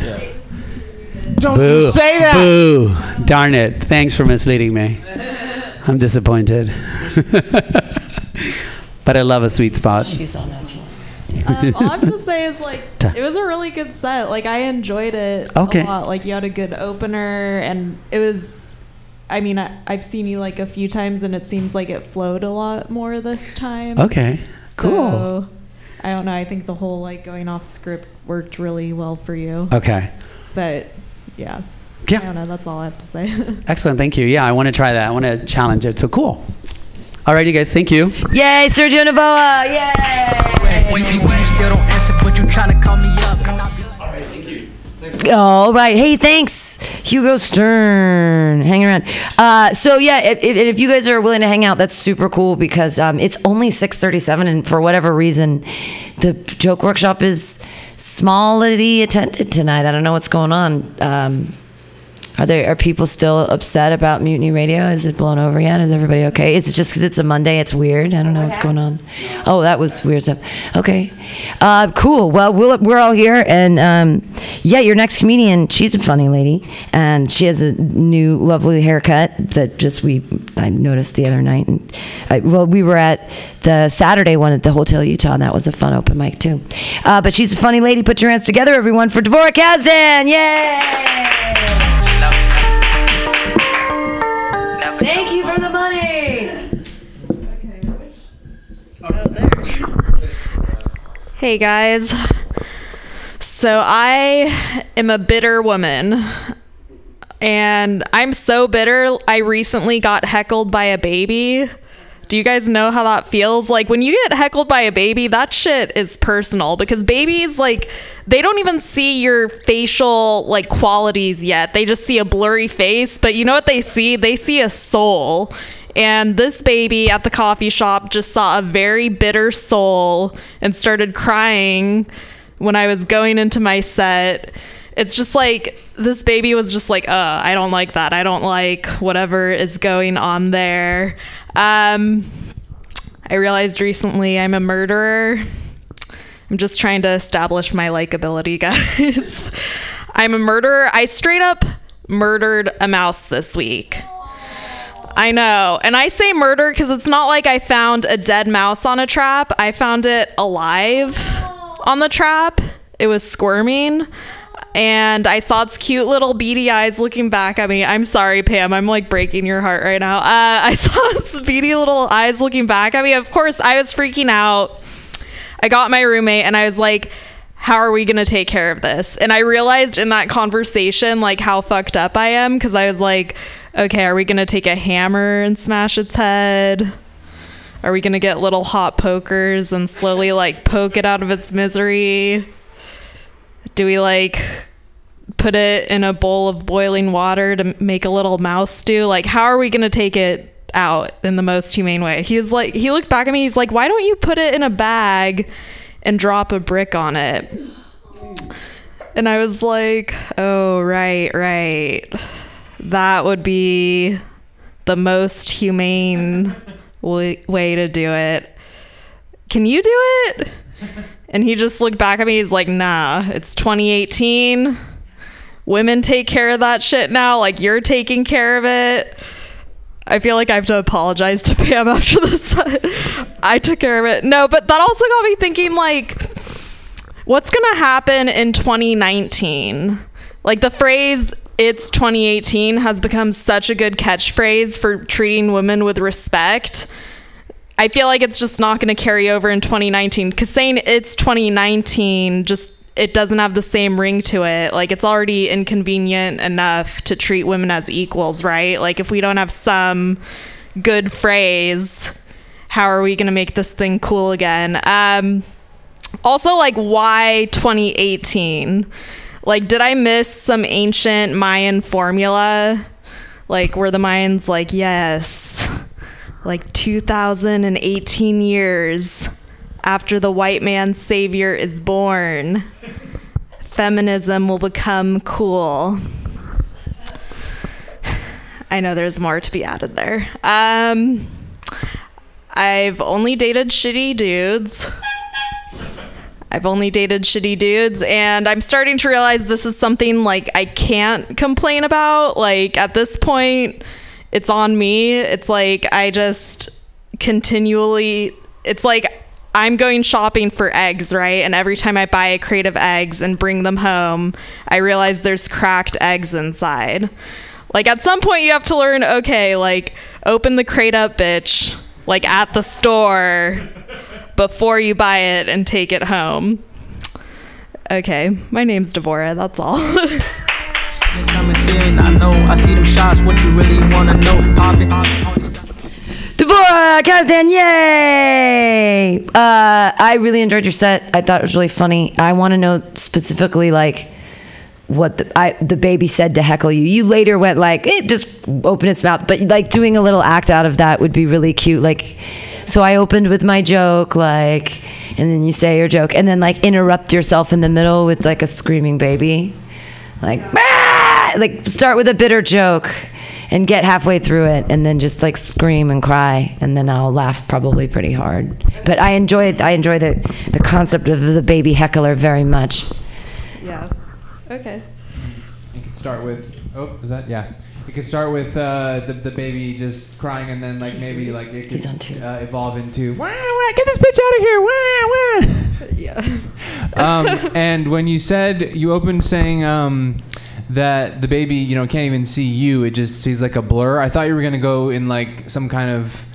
don't Boo. say that. Boo! Darn it! Thanks for misleading me. I'm disappointed. but I love a sweet spot. She's on this one. Um, all I have to say is like it was a really good set. Like I enjoyed it Okay. a lot. Like you had a good opener, and it was. I mean, I, I've seen you like a few times, and it seems like it flowed a lot more this time. Okay. Cool. I don't know. I think the whole like going off script worked really well for you. Okay. But yeah. Yeah. I don't know. That's all I have to say. Excellent. Thank you. Yeah, I want to try that. I want to challenge it. So cool. All right, you guys. Thank you. Yay, Sergio Novoa! Yay! All right. Hey, thanks, Hugo Stern. Hang around. Uh, so yeah, if, if, if you guys are willing to hang out, that's super cool because um, it's only six thirty-seven, and for whatever reason, the joke workshop is smallly attended tonight. I don't know what's going on. Um, are there are people still upset about Mutiny Radio? Is it blown over yet? Is everybody okay? Is it just because it's a Monday? It's weird. I don't know what's going on. Oh, that was weird stuff. Okay, uh, cool. Well, we'll we're all here, and um, yeah, your next comedian. She's a funny lady, and she has a new lovely haircut that just we I noticed the other night. And I, well, we were at the Saturday one at the Hotel Utah, and that was a fun open mic too. Uh, but she's a funny lady. Put your hands together, everyone, for Devora Kazdan. Yay! Thank you for the money. Hey guys. So I am a bitter woman. And I'm so bitter. I recently got heckled by a baby. Do you guys know how that feels? Like when you get heckled by a baby, that shit is personal because babies like they don't even see your facial like qualities yet. They just see a blurry face, but you know what they see? They see a soul. And this baby at the coffee shop just saw a very bitter soul and started crying when I was going into my set. It's just like this baby was just like, uh, I don't like that. I don't like whatever is going on there. Um, I realized recently I'm a murderer. I'm just trying to establish my likability, guys. I'm a murderer. I straight up murdered a mouse this week. I know. And I say murder because it's not like I found a dead mouse on a trap. I found it alive on the trap. It was squirming. And I saw its cute little beady eyes looking back at me. I'm sorry, Pam. I'm like breaking your heart right now. Uh, I saw its beady little eyes looking back at me. Of course, I was freaking out. I got my roommate and I was like, how are we going to take care of this? And I realized in that conversation, like, how fucked up I am because I was like, okay, are we going to take a hammer and smash its head? Are we going to get little hot pokers and slowly, like, poke it out of its misery? Do we, like, put it in a bowl of boiling water to make a little mouse stew? Like, how are we going to take it out in the most humane way? He was like, he looked back at me, he's like, why don't you put it in a bag? and drop a brick on it. And I was like, oh, right, right. That would be the most humane way to do it. Can you do it? And he just looked back at me. He's like, nah, it's 2018. Women take care of that shit now. Like, you're taking care of it. I feel like I have to apologize to Pam after this. I took care of it. No, but that also got me thinking like what's going to happen in 2019? Like the phrase it's 2018 has become such a good catchphrase for treating women with respect. I feel like it's just not going to carry over in 2019 cuz saying it's 2019 just it doesn't have the same ring to it. Like it's already inconvenient enough to treat women as equals, right? Like if we don't have some good phrase, how are we going to make this thing cool again? Um also like why 2018? Like did I miss some ancient Mayan formula? Like were the Mayans like, "Yes, like 2018 years after the white man's savior is born, feminism will become cool. I know there's more to be added there. Um, I've only dated shitty dudes. I've only dated shitty dudes, and I'm starting to realize this is something like I can't complain about. Like, at this point, it's on me. It's like I just continually, it's like I'm going shopping for eggs, right? And every time I buy a crate of eggs and bring them home, I realize there's cracked eggs inside. Like at some point you have to learn, okay, like open the crate up, bitch, like at the store before you buy it and take it home. Okay, my name's Devora, that's all. Devora Kazdan, yay! Uh, I really enjoyed your set. I thought it was really funny. I want to know specifically, like, what the, I, the baby said to heckle you. You later went like, it just opened its mouth, but like doing a little act out of that would be really cute. Like, so I opened with my joke, like, and then you say your joke, and then like interrupt yourself in the middle with like a screaming baby, like, "Ah!" Like start with a bitter joke and get halfway through it and then just like scream and cry and then I'll laugh probably pretty hard. But I enjoy I enjoy the the concept of the baby heckler very much. yeah. Okay. You can start with. Oh, is that yeah? You could start with uh, the the baby just crying, and then like maybe like it could uh, evolve into wah, wah, get this bitch out of here, wah, wah. Yeah. um, and when you said you opened saying um, that the baby, you know, can't even see you, it just sees like a blur. I thought you were gonna go in like some kind of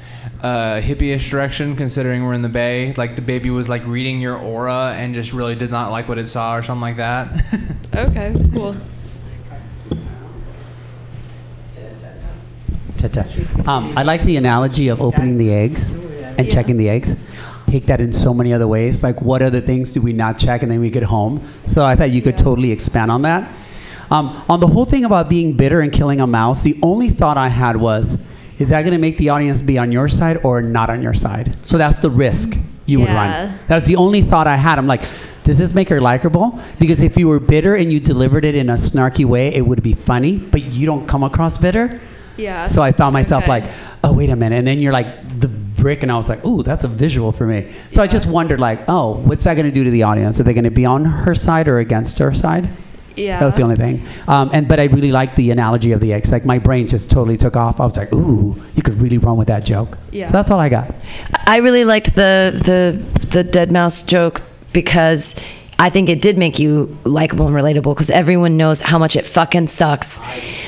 uh, hippie-ish direction, considering we're in the Bay. Like the baby was like reading your aura and just really did not like what it saw or something like that. Okay, cool. Ta-ta. Um, I like the analogy of opening the eggs and checking the eggs. Take that in so many other ways. Like, what other things do we not check and then we get home? So I thought you could totally expand on that. Um, on the whole thing about being bitter and killing a mouse, the only thought I had was, is that going to make the audience be on your side or not on your side? So that's the risk you would Yeah. run. That's the only thought I had. I'm like, does this make her likable? Because if you were bitter and you delivered it in a snarky way, it would be funny, but you don't come across bitter. Yeah. So I found myself Okay. like, oh, wait a minute. And then you're like, the brick. And I was like, ooh, that's a visual for me. So I just wondered, like, oh, what's that going to do to the audience? Are they going to be on her side or against her side? Yeah. That was the only thing. Um, and but I really liked the analogy of the eggs. Like my brain just totally took off. I was like, ooh, you could really run with that joke. Yeah. So that's all I got. I really liked the the the dead mouse joke because I think it did make you likable and relatable because everyone knows how much it fucking sucks.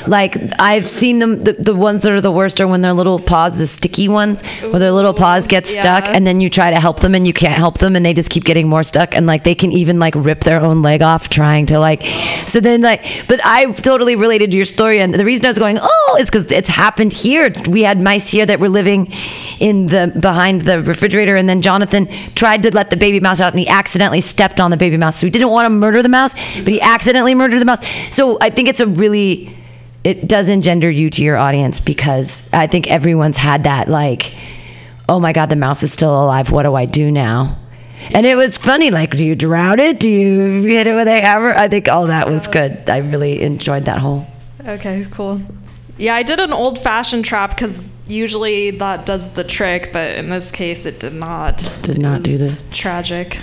Like I've seen them, the, the ones that are the worst are when their little paws, the sticky ones, where their little paws get stuck, yeah. and then you try to help them and you can't help them, and they just keep getting more stuck, and like they can even like rip their own leg off trying to like. So then like, but I totally related to your story, and the reason I was going, oh, is because it's happened here. We had mice here that were living in the behind the refrigerator, and then Jonathan tried to let the baby mouse out, and he accidentally stepped on the baby mouse. So he didn't want to murder the mouse, but he accidentally murdered the mouse. So I think it's a really it does engender you to your audience because I think everyone's had that like, oh my god, the mouse is still alive. What do I do now? And it was funny. Like, do you drown it? Do you hit it with a hammer? I think all that was good. I really enjoyed that whole. Okay, cool. Yeah, I did an old fashioned trap because usually that does the trick, but in this case it did not. Did not do the Tragic.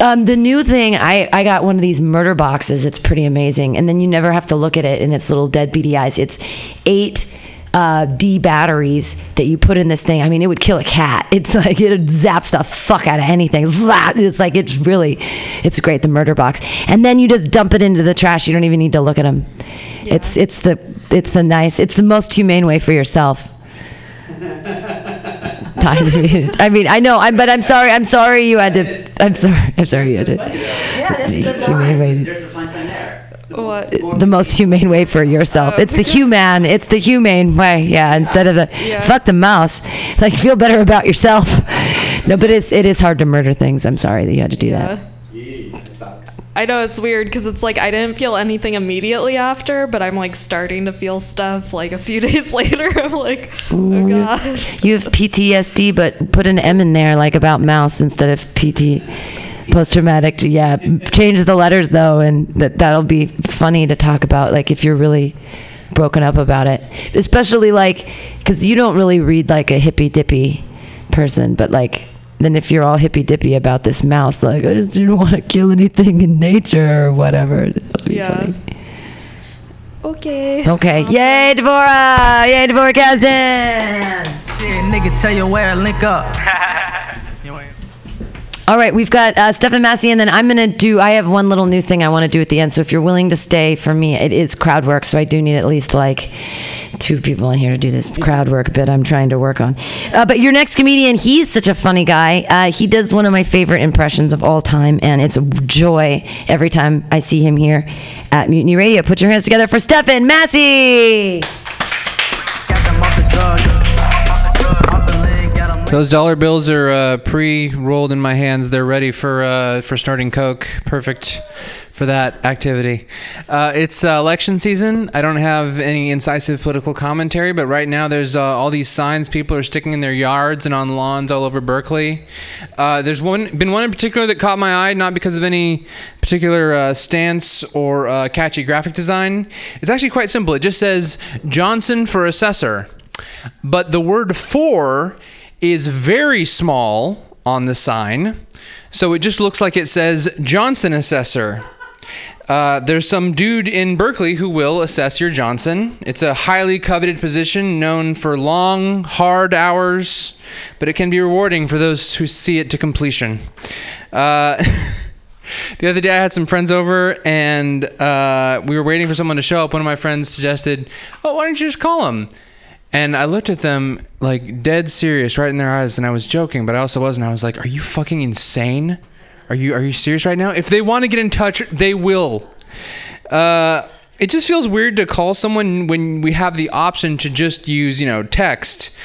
Um, the new thing, I, I got one of these murder boxes. It's pretty amazing. And then you never have to look at it in its little dead beady eyes. It's eight uh, D batteries that you put in this thing. I mean, it would kill a cat. It's like it zaps the fuck out of anything. It's like it's really, it's great. The murder box, and then you just dump it into the trash. You don't even need to look at them. It's it's the it's the nice. It's the most humane way for yourself. Time to read it. I mean, I know, I'm, but I'm sorry. I'm sorry you had to. I'm sorry. I'm sorry you had to. Yeah, humane way. There's the punchline there. What? The most humane way for yourself. It's the human. It's the humane way. Yeah, instead of the fuck the mouse. Like feel better about yourself. No, but it's it is hard to murder things. I'm sorry that you had to do that. I know it's weird because it's like I didn't feel anything immediately after, but I'm like starting to feel stuff like a few days later. I'm like, oh god. You have PTSD, but put an M in there, like about mouse instead of PT. Post traumatic. Yeah, change the letters though, and that that'll be funny to talk about. Like if you're really broken up about it, especially like because you don't really read like a hippy dippy person, but like then if you're all hippy dippy about this mouse, like I just didn't want to kill anything in nature or whatever. Be Yeah. funny. Okay. Okay. Um, Yay, Devorah! Yay, Devorah Kasdan! Shit, nigga, tell you where I link up. All right, we've got uh, Stefan Massey, and then I'm going to do. I have one little new thing I want to do at the end. So if you're willing to stay for me, it is crowd work. So I do need at least like two people in here to do this crowd work bit I'm trying to work on. Uh, but your next comedian, he's such a funny guy. Uh, he does one of my favorite impressions of all time, and it's a joy every time I see him here at Mutiny Radio. Put your hands together for Stefan Massey. Those dollar bills are uh, pre-rolled in my hands. They're ready for uh, for starting Coke. Perfect for that activity. Uh, it's uh, election season. I don't have any incisive political commentary, but right now there's uh, all these signs people are sticking in their yards and on lawns all over Berkeley. Uh, there's one been one in particular that caught my eye, not because of any particular stance or catchy graphic design. It's actually quite simple. It just says Johnson for assessor. But the word for is very small on the sign. So it just looks like it says Johnson Assessor. Uh, there's some dude in Berkeley who will assess your Johnson. It's a highly coveted position known for long, hard hours, but it can be rewarding for those who see it to completion. Uh, the other day I had some friends over and uh, we were waiting for someone to show up. One of my friends suggested, Oh, why don't you just call him? And I looked at them like dead serious right in their eyes and I was joking, but I also wasn't. I was like, Are you fucking insane? Are you are you serious right now? If they want to get in touch, they will. Uh, it just feels weird to call someone when we have the option to just use, you know, text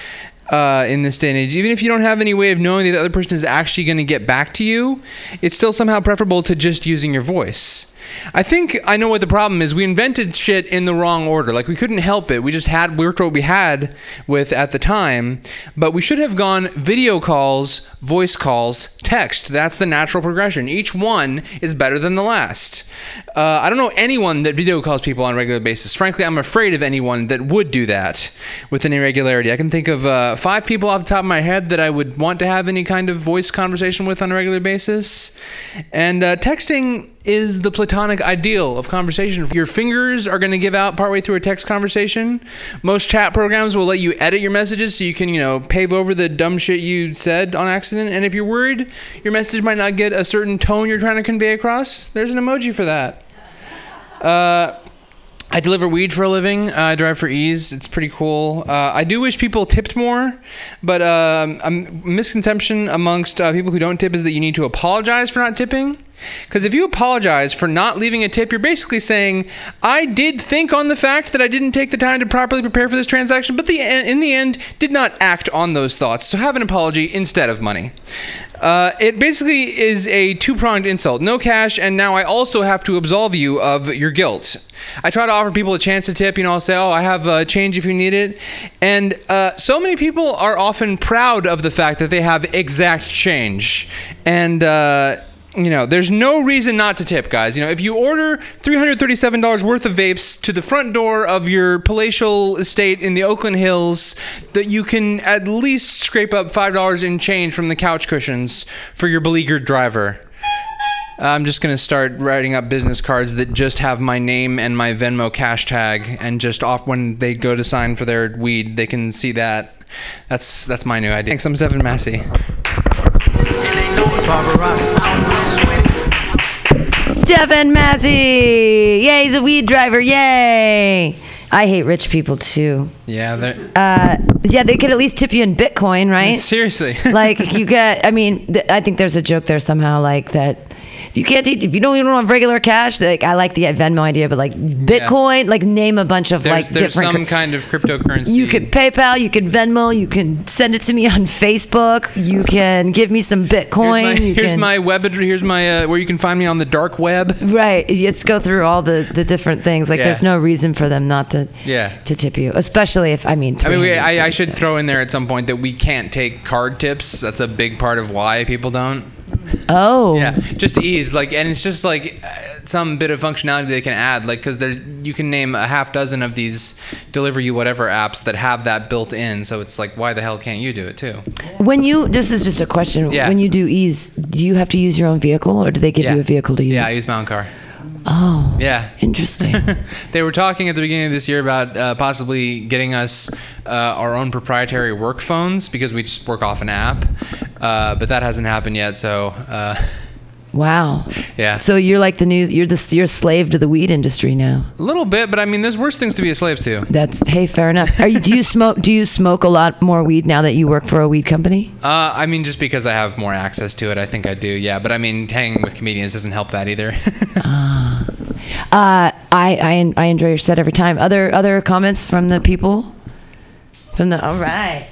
uh, in this day and age. Even if you don't have any way of knowing that the other person is actually going to get back to you, it's still somehow preferable to just using your voice. I think I know what the problem is. We invented shit in the wrong order. Like we couldn't help it. We just had worked what we had with at the time. But we should have gone video calls, voice calls, text. That's the natural progression. Each one is better than the last. Uh, I don't know anyone that video calls people on a regular basis. Frankly, I'm afraid of anyone that would do that with any regularity. I can think of uh, five people off the top of my head that I would want to have any kind of voice conversation with on a regular basis. And uh, texting is the platonic ideal of conversation. Your fingers are going to give out partway through a text conversation. Most chat programs will let you edit your messages so you can, you know, pave over the dumb shit you said on accident. And if you're worried your message might not get a certain tone you're trying to convey across, there's an emoji for that. Uh, I deliver weed for a living. Uh, I drive for Eaze. It's pretty cool. Uh, I do wish people tipped more, but um, a misconception amongst uh, people who don't tip is that you need to apologize for not tipping. Because if you apologize for not leaving a tip, you're basically saying, I did think on the fact that I didn't take the time to properly prepare for this transaction, but the, in the end, did not act on those thoughts. So have an apology instead of money. Uh, it basically is a two pronged insult no cash, and now I also have to absolve you of your guilt. I try to offer people a chance to tip. You know, I'll say, Oh, I have uh, change if you need it. And uh, so many people are often proud of the fact that they have exact change. And, uh, you know, there's no reason not to tip, guys. You know, if you order $337 worth of vapes to the front door of your palatial estate in the Oakland Hills, that you can at least scrape up $5 in change from the couch cushions for your beleaguered driver. I'm just going to start writing up business cards that just have my name and my Venmo cash tag and just off when they go to sign for their weed, they can see that. That's that's my new idea. Thanks, I'm Stephen Massey. Stefan Massey. Yay, he's a weed driver. Yay. I hate rich people too. Yeah, they're Uh, yeah, they could at least tip you in Bitcoin, right? seriously. like you get. I mean, th- I think there's a joke there somehow, like that. You can't, eat, if you don't even have regular cash, like I like the Venmo idea, but like Bitcoin, like name a bunch of there's, like there's different. some kind of cryptocurrency. you could PayPal, you could Venmo, you can send it to me on Facebook, you can give me some Bitcoin. Here's my, here's can, my web. Here's my uh, where you can find me on the dark web. Right. Let's go through all the, the different things. Like, Yeah. there's no reason for them not to Yeah. to tip you, especially if I mean. I mean, we, I, I should throw in there at some point that we can't take card tips. That's a big part of why people don't. Oh. Yeah, just Eaze like, and it's just like uh, some bit of functionality they can add, like because there you can name a half dozen of these deliver you whatever apps that have that built in. So it's like, why the hell can't you do it too? When you, this is just a question. Yeah. When you do Eaze, do you have to use your own vehicle, or do they give Yeah. you a vehicle to use? Yeah, I use my own car. Oh. Yeah. Interesting. they were talking at the beginning of this year about uh, possibly getting us uh, our own proprietary work phones because we just work off an app, uh, but that hasn't happened yet. So, uh, wow. yeah, So you're like the new, you're the you're a slave to the weed industry now. a little bit. But I mean, there's worse things to be a slave to. That's hey, fair enough. Are you? Do you smoke? Do you smoke a lot more weed now that you work for a weed company? Uh, I mean, just because I have more access to it, I think I do. Yeah, but I mean, hanging with comedians doesn't help that either. Uh, I, I I enjoy your set every time. Other other comments from the people? From the all right.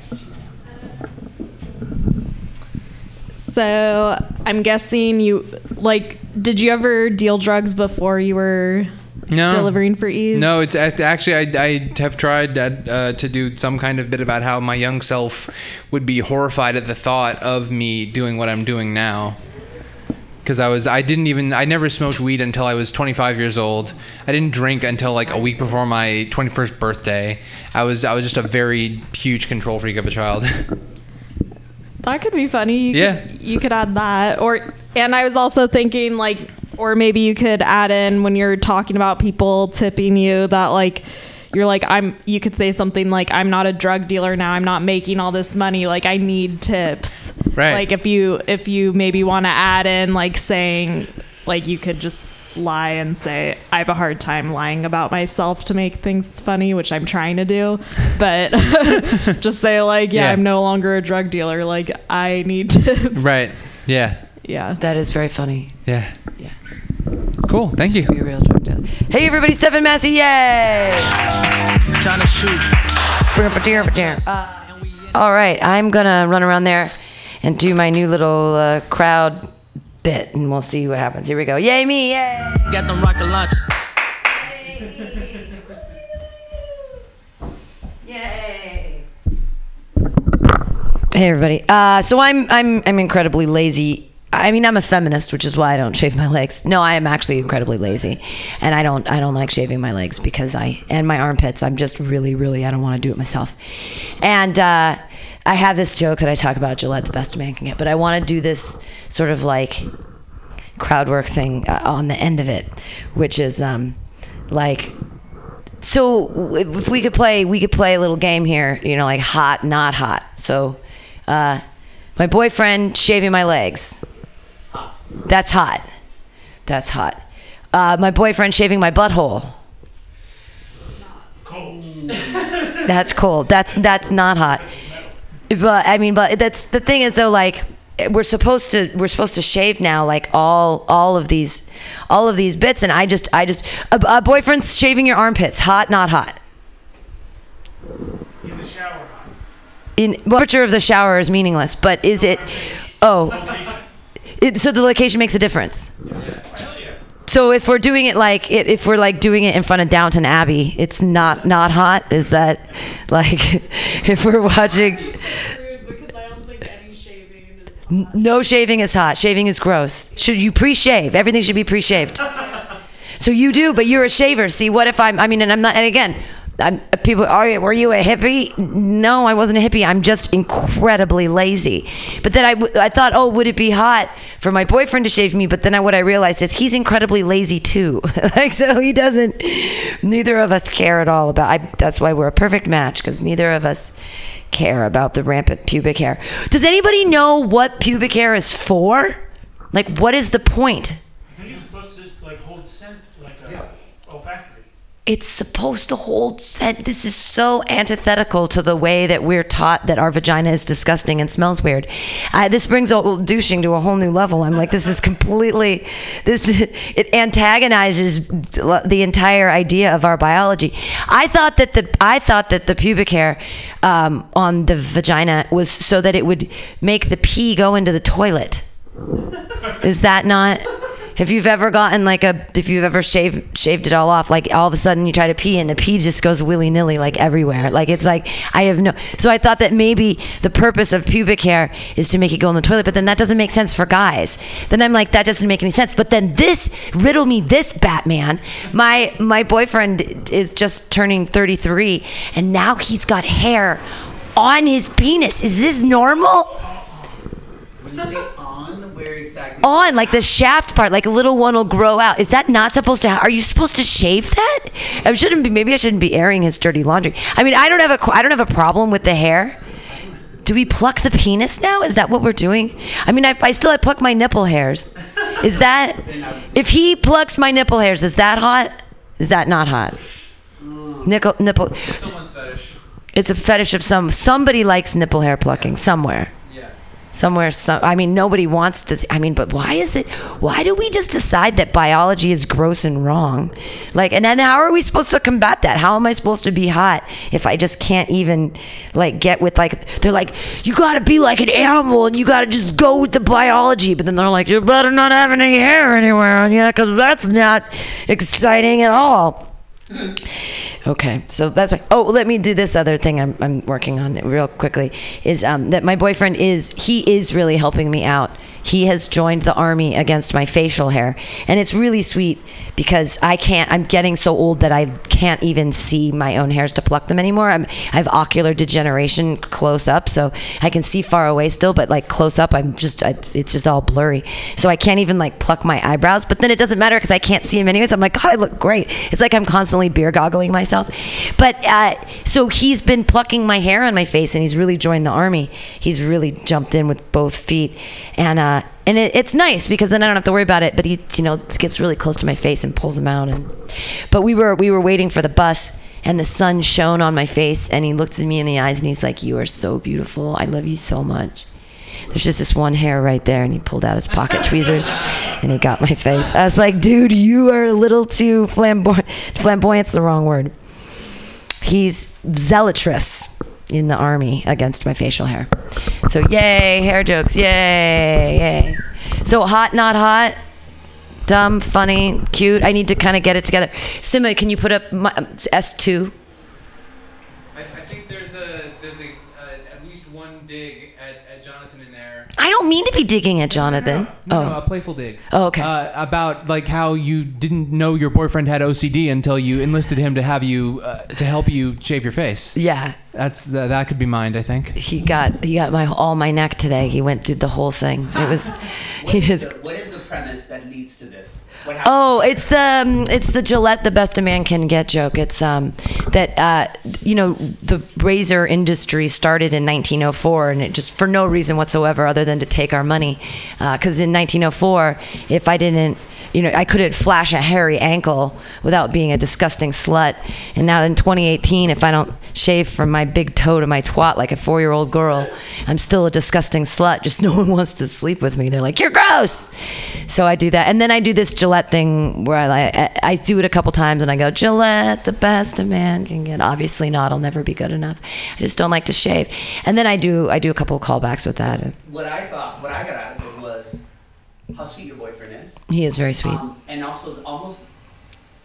So I'm guessing you like. Did you ever deal drugs before you were no. delivering for Eaze? No, it's actually I, I have tried uh, to do some kind of bit about how my young self would be horrified at the thought of me doing what I'm doing now. Because I was, I didn't even, I never smoked weed until I was 25 years old. I didn't drink until like a week before my 21st birthday. I was, I was just a very huge control freak of a child. That could be funny. You Yeah. Could, you could add that, or and I was also thinking like, or maybe you could add in when you're talking about people tipping you that like. You're like I'm. You could say something like, "I'm not a drug dealer now. I'm not making all this money. Like I need tips." Right. Like if you if you maybe want to add in like saying like you could just lie and say I have a hard time lying about myself to make things funny, which I'm trying to do. But just say like, yeah, Yeah. I'm no longer a drug dealer. Like I need to right. Yeah. Yeah. That is very funny. Yeah. Yeah. Cool. Thank you. Be a real drug dealer. Hey everybody, Stephen Massey, yay! Trying to shoot. Uh, all right, I'm gonna run around there and do my new little uh, crowd bit, and we'll see what happens. Here we go. Yay me! Yay! Got them rocket launch. Yay! Hey everybody. Uh, so I'm I'm I'm incredibly lazy. I mean, I'm a feminist, which is why I don't shave my legs. No, I am actually incredibly lazy, and I don't I don't like shaving my legs because I and my armpits. I'm just really really I don't want to do it myself, and uh, I have this joke that I talk about Gillette, the best a man can get. But I want to do this sort of like crowd work thing uh, on the end of it, which is um, like so if we could play we could play a little game here you know like hot not hot. So uh, my boyfriend shaving my legs. That's hot. That's hot. Uh, my boyfriend shaving my butthole. That's cold. That's that's not hot but i mean but that's the thing is though like we're supposed to we're supposed to shave now like all all of these all of these bits. And i just i just a, a boyfriend's shaving your armpits hot not hot. In the shower. in well, temperature of the shower is meaningless but is it oh. It, so the location makes a difference so if we're doing it like if, we're like doing it in front of downton abbey it's not not hot is that like if we're watching No shaving is hot. Shaving is gross. Should you pre-shave? Everything should be pre-shaved. So you do, but you're a shaver. See, what if I'm? I mean, and I'm not. And again, I'm, people. Are were you a hippie? No, I wasn't a hippie. I'm just incredibly lazy. But then I, I thought, oh, would it be hot for my boyfriend to shave me? But then I, what I realized is he's incredibly lazy too. like so, he doesn't. Neither of us care at all about. I, that's why we're a perfect match because neither of us care about the rampant pubic hair. Does anybody know what pubic hair is for? Like, what is the point? I think it's supposed to like hold scent like a olfactory. It's supposed to hold scent. This is so antithetical to the way that we're taught that our vagina is disgusting and smells weird. I, this brings a, douching to a whole new level. I'm like, this is completely, this it antagonizes the entire idea of our biology. I thought that the I thought that the pubic hair um, on the vagina was so that it would make the pee go into the toilet. Is that not? If you've ever gotten like a, if you've ever shaved shaved it all off, like all of a sudden you try to pee and the pee just goes willy nilly like everywhere. Like it's like I have no. So I thought that maybe the purpose of pubic hair is to make it go in the toilet, but then that doesn't make sense for guys. Then I'm like that doesn't make any sense. But then this riddle me this Batman. My my boyfriend is just turning 33, and now he's got hair on his penis. Is this normal? When you say on, where exactly? on like the shaft part like a little one will grow out. Is that not supposed to ha- are you supposed to shave that? I shouldn't be maybe i shouldn't be airing his dirty laundry. I mean i don't have a qu- i don't have a problem with the hair. Do we pluck the penis now? Is that what we're doing? I mean i, I still i pluck my nipple hairs. Is that if he plucks my nipple hairs is that hot? Is that not hot? Mm. Nickel, nipple. Someone's fetish. it's a fetish of some somebody likes nipple hair plucking somewhere. Yeah. Somewhere some i mean nobody wants to i mean but why is it why do we just decide that biology is gross and wrong? Like and then how are we supposed to combat that? How am i supposed to be hot if i just can't even like get with like they're like you gotta be like an animal and you gotta just go with the biology. But then they're like you better not have any hair anywhere on you because that's not exciting at all Okay, so that's right. Oh, let me do this other thing I'm, I'm working on real quickly. Is um, that my boyfriend is he is really helping me out. He has joined the army against my facial hair, and it's really sweet because I can't. I'm getting so old that I can't even see my own hairs to pluck them anymore. I'm, I have ocular degeneration close up, so I can see far away still, but like close up, I'm just I, it's just all blurry. So I can't even like pluck my eyebrows. But then it doesn't matter because I can't see them anyways. I'm like, God, I look great. It's like I'm constantly beer goggling myself. But uh, so he's been plucking my hair on my face, and he's really joined the army. He's really jumped in with both feet, and uh, Uh, and it, it's nice because then I don't have to worry about it. But he, you know, gets really close to my face and pulls him out. And but we were we were waiting for the bus. And the sun shone on my face, and he looked at me in the eyes, and he's like, "You are so beautiful. I love you so much." There's just this one hair right there, and he pulled out his pocket tweezers, and he got my face. I was like, "Dude, you are a little too flamboyant. Flamboyant's the wrong word." He's zealotrous in the army against my facial hair. So yay, hair jokes, yay, yay. So hot, not hot, dumb, funny, cute. I need to kind of get it together. Sima, can you put up my, S two? I, I think there's a there's a uh, at least one dig at, at Jonathan in there. I don't mean to be digging at Jonathan. No, oh, no, a playful dig. Oh, okay. Uh, about like how you didn't know your boyfriend had OCD until you enlisted him to have you uh, to help you shave your face. Yeah. That's uh, that could be mined. I think. He got he got my all my neck today. He went through the whole thing. It was he What is, just the, what is the premise that leads to this? Oh, it's the um, it's the Gillette the best a man can get joke. It's um that uh you know the razor industry started in 1904 and it just for no reason whatsoever other than to take our money because in 1904 if I didn't you know I couldn't flash a hairy ankle without being a disgusting slut. And now in 2018 if I don't shave from my big toe to my twat like a four year old girl I'm still a disgusting slut. Just no one wants to sleep with me. They're like you're gross. So I do that. And then I do this Gillette thing where I I, I do it a couple times and I go Gillette the best a man can get. Obviously not. I'll never be good enough. I just don't like to shave. And then I do I do a couple of callbacks with that. What I thought, what I got out of it was how sweet your boyfriend. He is very sweet Um, and also almost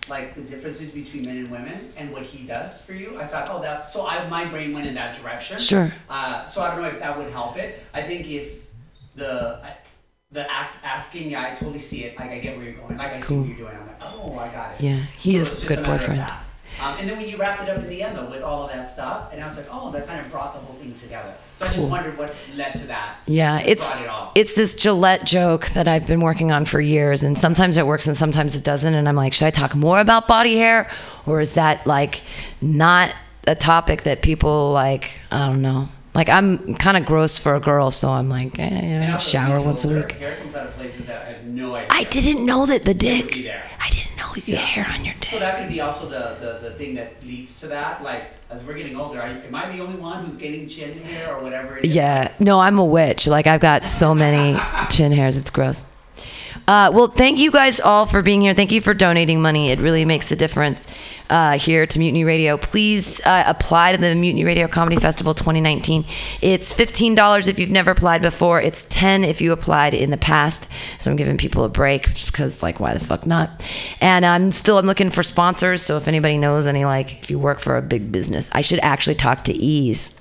like the differences between men and women and what he does for you. I thought, oh, that. So I, my brain went in that direction. Sure. Uh, so I don't know if that would help it. I think if the the asking, yeah, I totally see it. Like I get where you're going. Like I see Cool. what you're doing. I'm like, oh, I got it. Yeah, he So is a good boyfriend. Um, and then when you wrapped it up in the end though with all of that stuff, and I was like, oh, that kind of brought the whole thing together. So I just Cool. wondered what led to that. Yeah, it's it it's this Gillette joke that I've been working on for years, and sometimes it works and sometimes it doesn't. And I'm like, should I talk more about body hair, or is that like not a topic that people like? I don't know. Like I'm kind of gross for a girl, so I'm like, eh, you know, shower once a week. Hair comes out of places that I have no idea. I didn't know that the dick. I didn't know you get hair on your dick. So that could be also the, the, the thing that leads to that. Like, as we're getting older, are, am I the only one who's getting chin hair or whatever it is? Yeah, no, I'm a witch. Like I've got so many chin hairs, it's gross. Uh, well, thank you guys all for being here. Thank you for donating money. It really makes a difference uh, here to Mutiny Radio. Please uh, apply to the Mutiny Radio Comedy Festival 2019. It's $15 if you've never applied before. It's 10 if you applied in the past. So I'm giving people a break because, like, why the fuck not? And I'm still I'm looking for sponsors. So if anybody knows any, like, if you work for a big business, I should actually talk to Eaze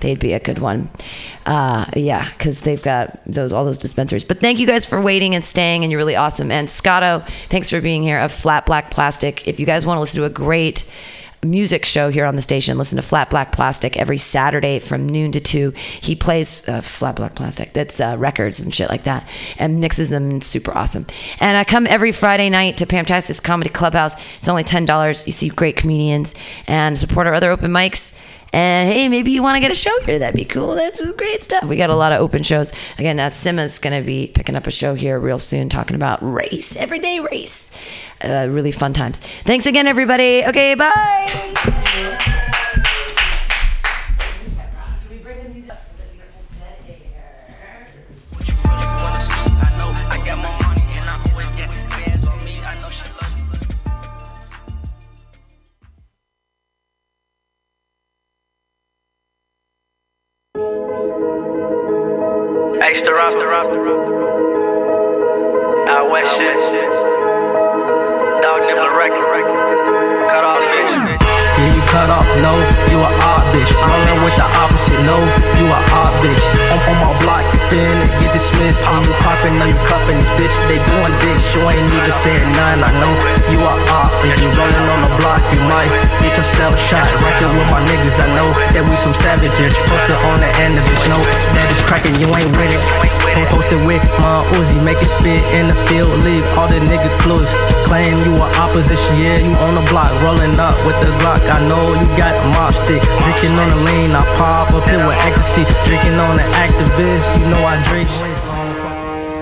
they'd be a good one. Uh, yeah, because they've got those all those dispensaries. But thank you guys for waiting and staying, and you're really awesome. And Scotto, thanks for being here. Of Flat Black Plastic. If you guys want to listen to a great music show here on the station, listen to Flat Black Plastic every Saturday from noon to two. He plays uh, Flat Black Plastic. That's uh, records and shit like that, and mixes them. Super awesome. And I come every Friday night to Pamtastic's Comedy Clubhouse. It's only ten dollars. You see great comedians and support our other open mics. And hey, maybe you want to get a show here. That'd be cool. That's great stuff. We got a lot of open shows. Again, uh, Simma's going to be picking up a show here real soon talking about race, everyday race. Uh, really fun times. Thanks again, everybody. Okay, bye. When you poppin', now you cuffin' these bitches, they doing this. You ain't even said none, I know you are odd bitch. You rolling on the block, you might get yourself shot. There with my niggas, I know that we some savages. Posted on the end of this note that is cracking, you ain't with it. I'm posted with my Uzi, make it spit in the field, leave all the nigga clues. Claim you are opposition, yeah, you on the block, rolling up with the Glock. I know you got a mob stick, drinking on the lean, I pop up here with ecstasy, drinking on the activist, you know I drink.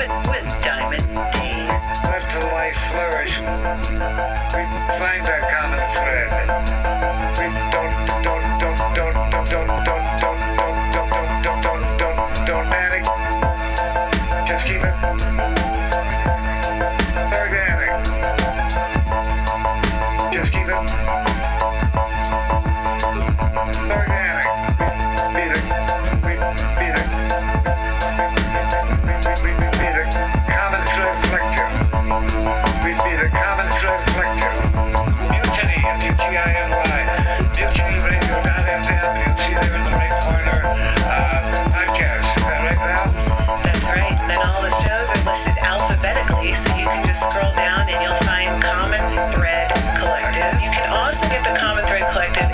With diamond Dave. Let the life flourish. We find that common thread.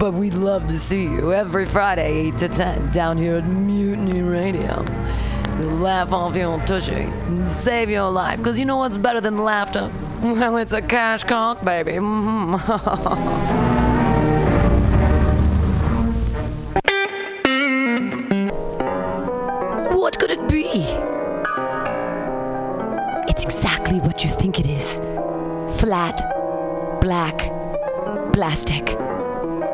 But we'd love to see you every Friday, 8 to 10, down here at Mutiny Radio. Laugh off your tushy and save your life. Because you know what's better than laughter? Well, it's a cash cock, baby. Mhm. what could it be? It's exactly what you think it is flat, black, plastic,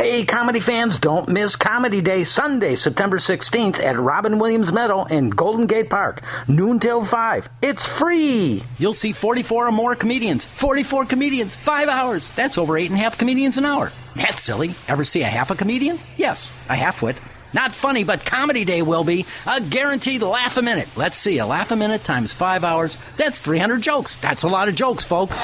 Hey, comedy fans, don't miss Comedy Day Sunday, September 16th at Robin Williams Meadow in Golden Gate Park, noon till 5. It's free! You'll see 44 or more comedians. 44 comedians, 5 hours. That's over 8.5 comedians an hour. That's silly. Ever see a half a comedian? Yes, a half wit. Not funny, but Comedy Day will be. A guaranteed laugh a minute. Let's see, a laugh a minute times 5 hours. That's 300 jokes. That's a lot of jokes, folks.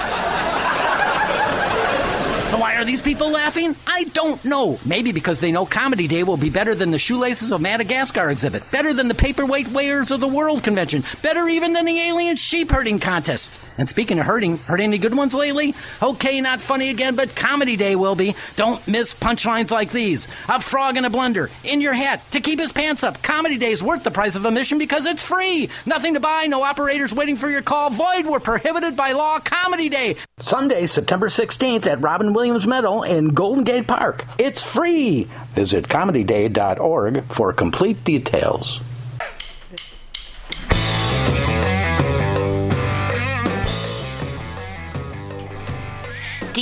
So why are these people laughing? I don't know. Maybe because they know Comedy Day will be better than the Shoelaces of Madagascar exhibit, better than the Paperweight Weighers of the World convention, better even than the Alien Sheep Herding Contest. And speaking of herding, heard any good ones lately? Okay, not funny again, but Comedy Day will be. Don't miss punchlines like these. A frog in a blender, in your hat, to keep his pants up. Comedy Day is worth the price of admission because it's free. Nothing to buy, no operators waiting for your call. Void were prohibited by law. Comedy Day. Sunday, September 16th at Robin Williams Meadow in Golden Gate Park. It's free. Visit comedyday.org for complete details.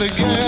again.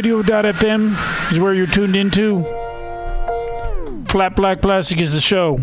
MutinyRadio.fm is where you're tuned into. Flat Black Plastic is the show.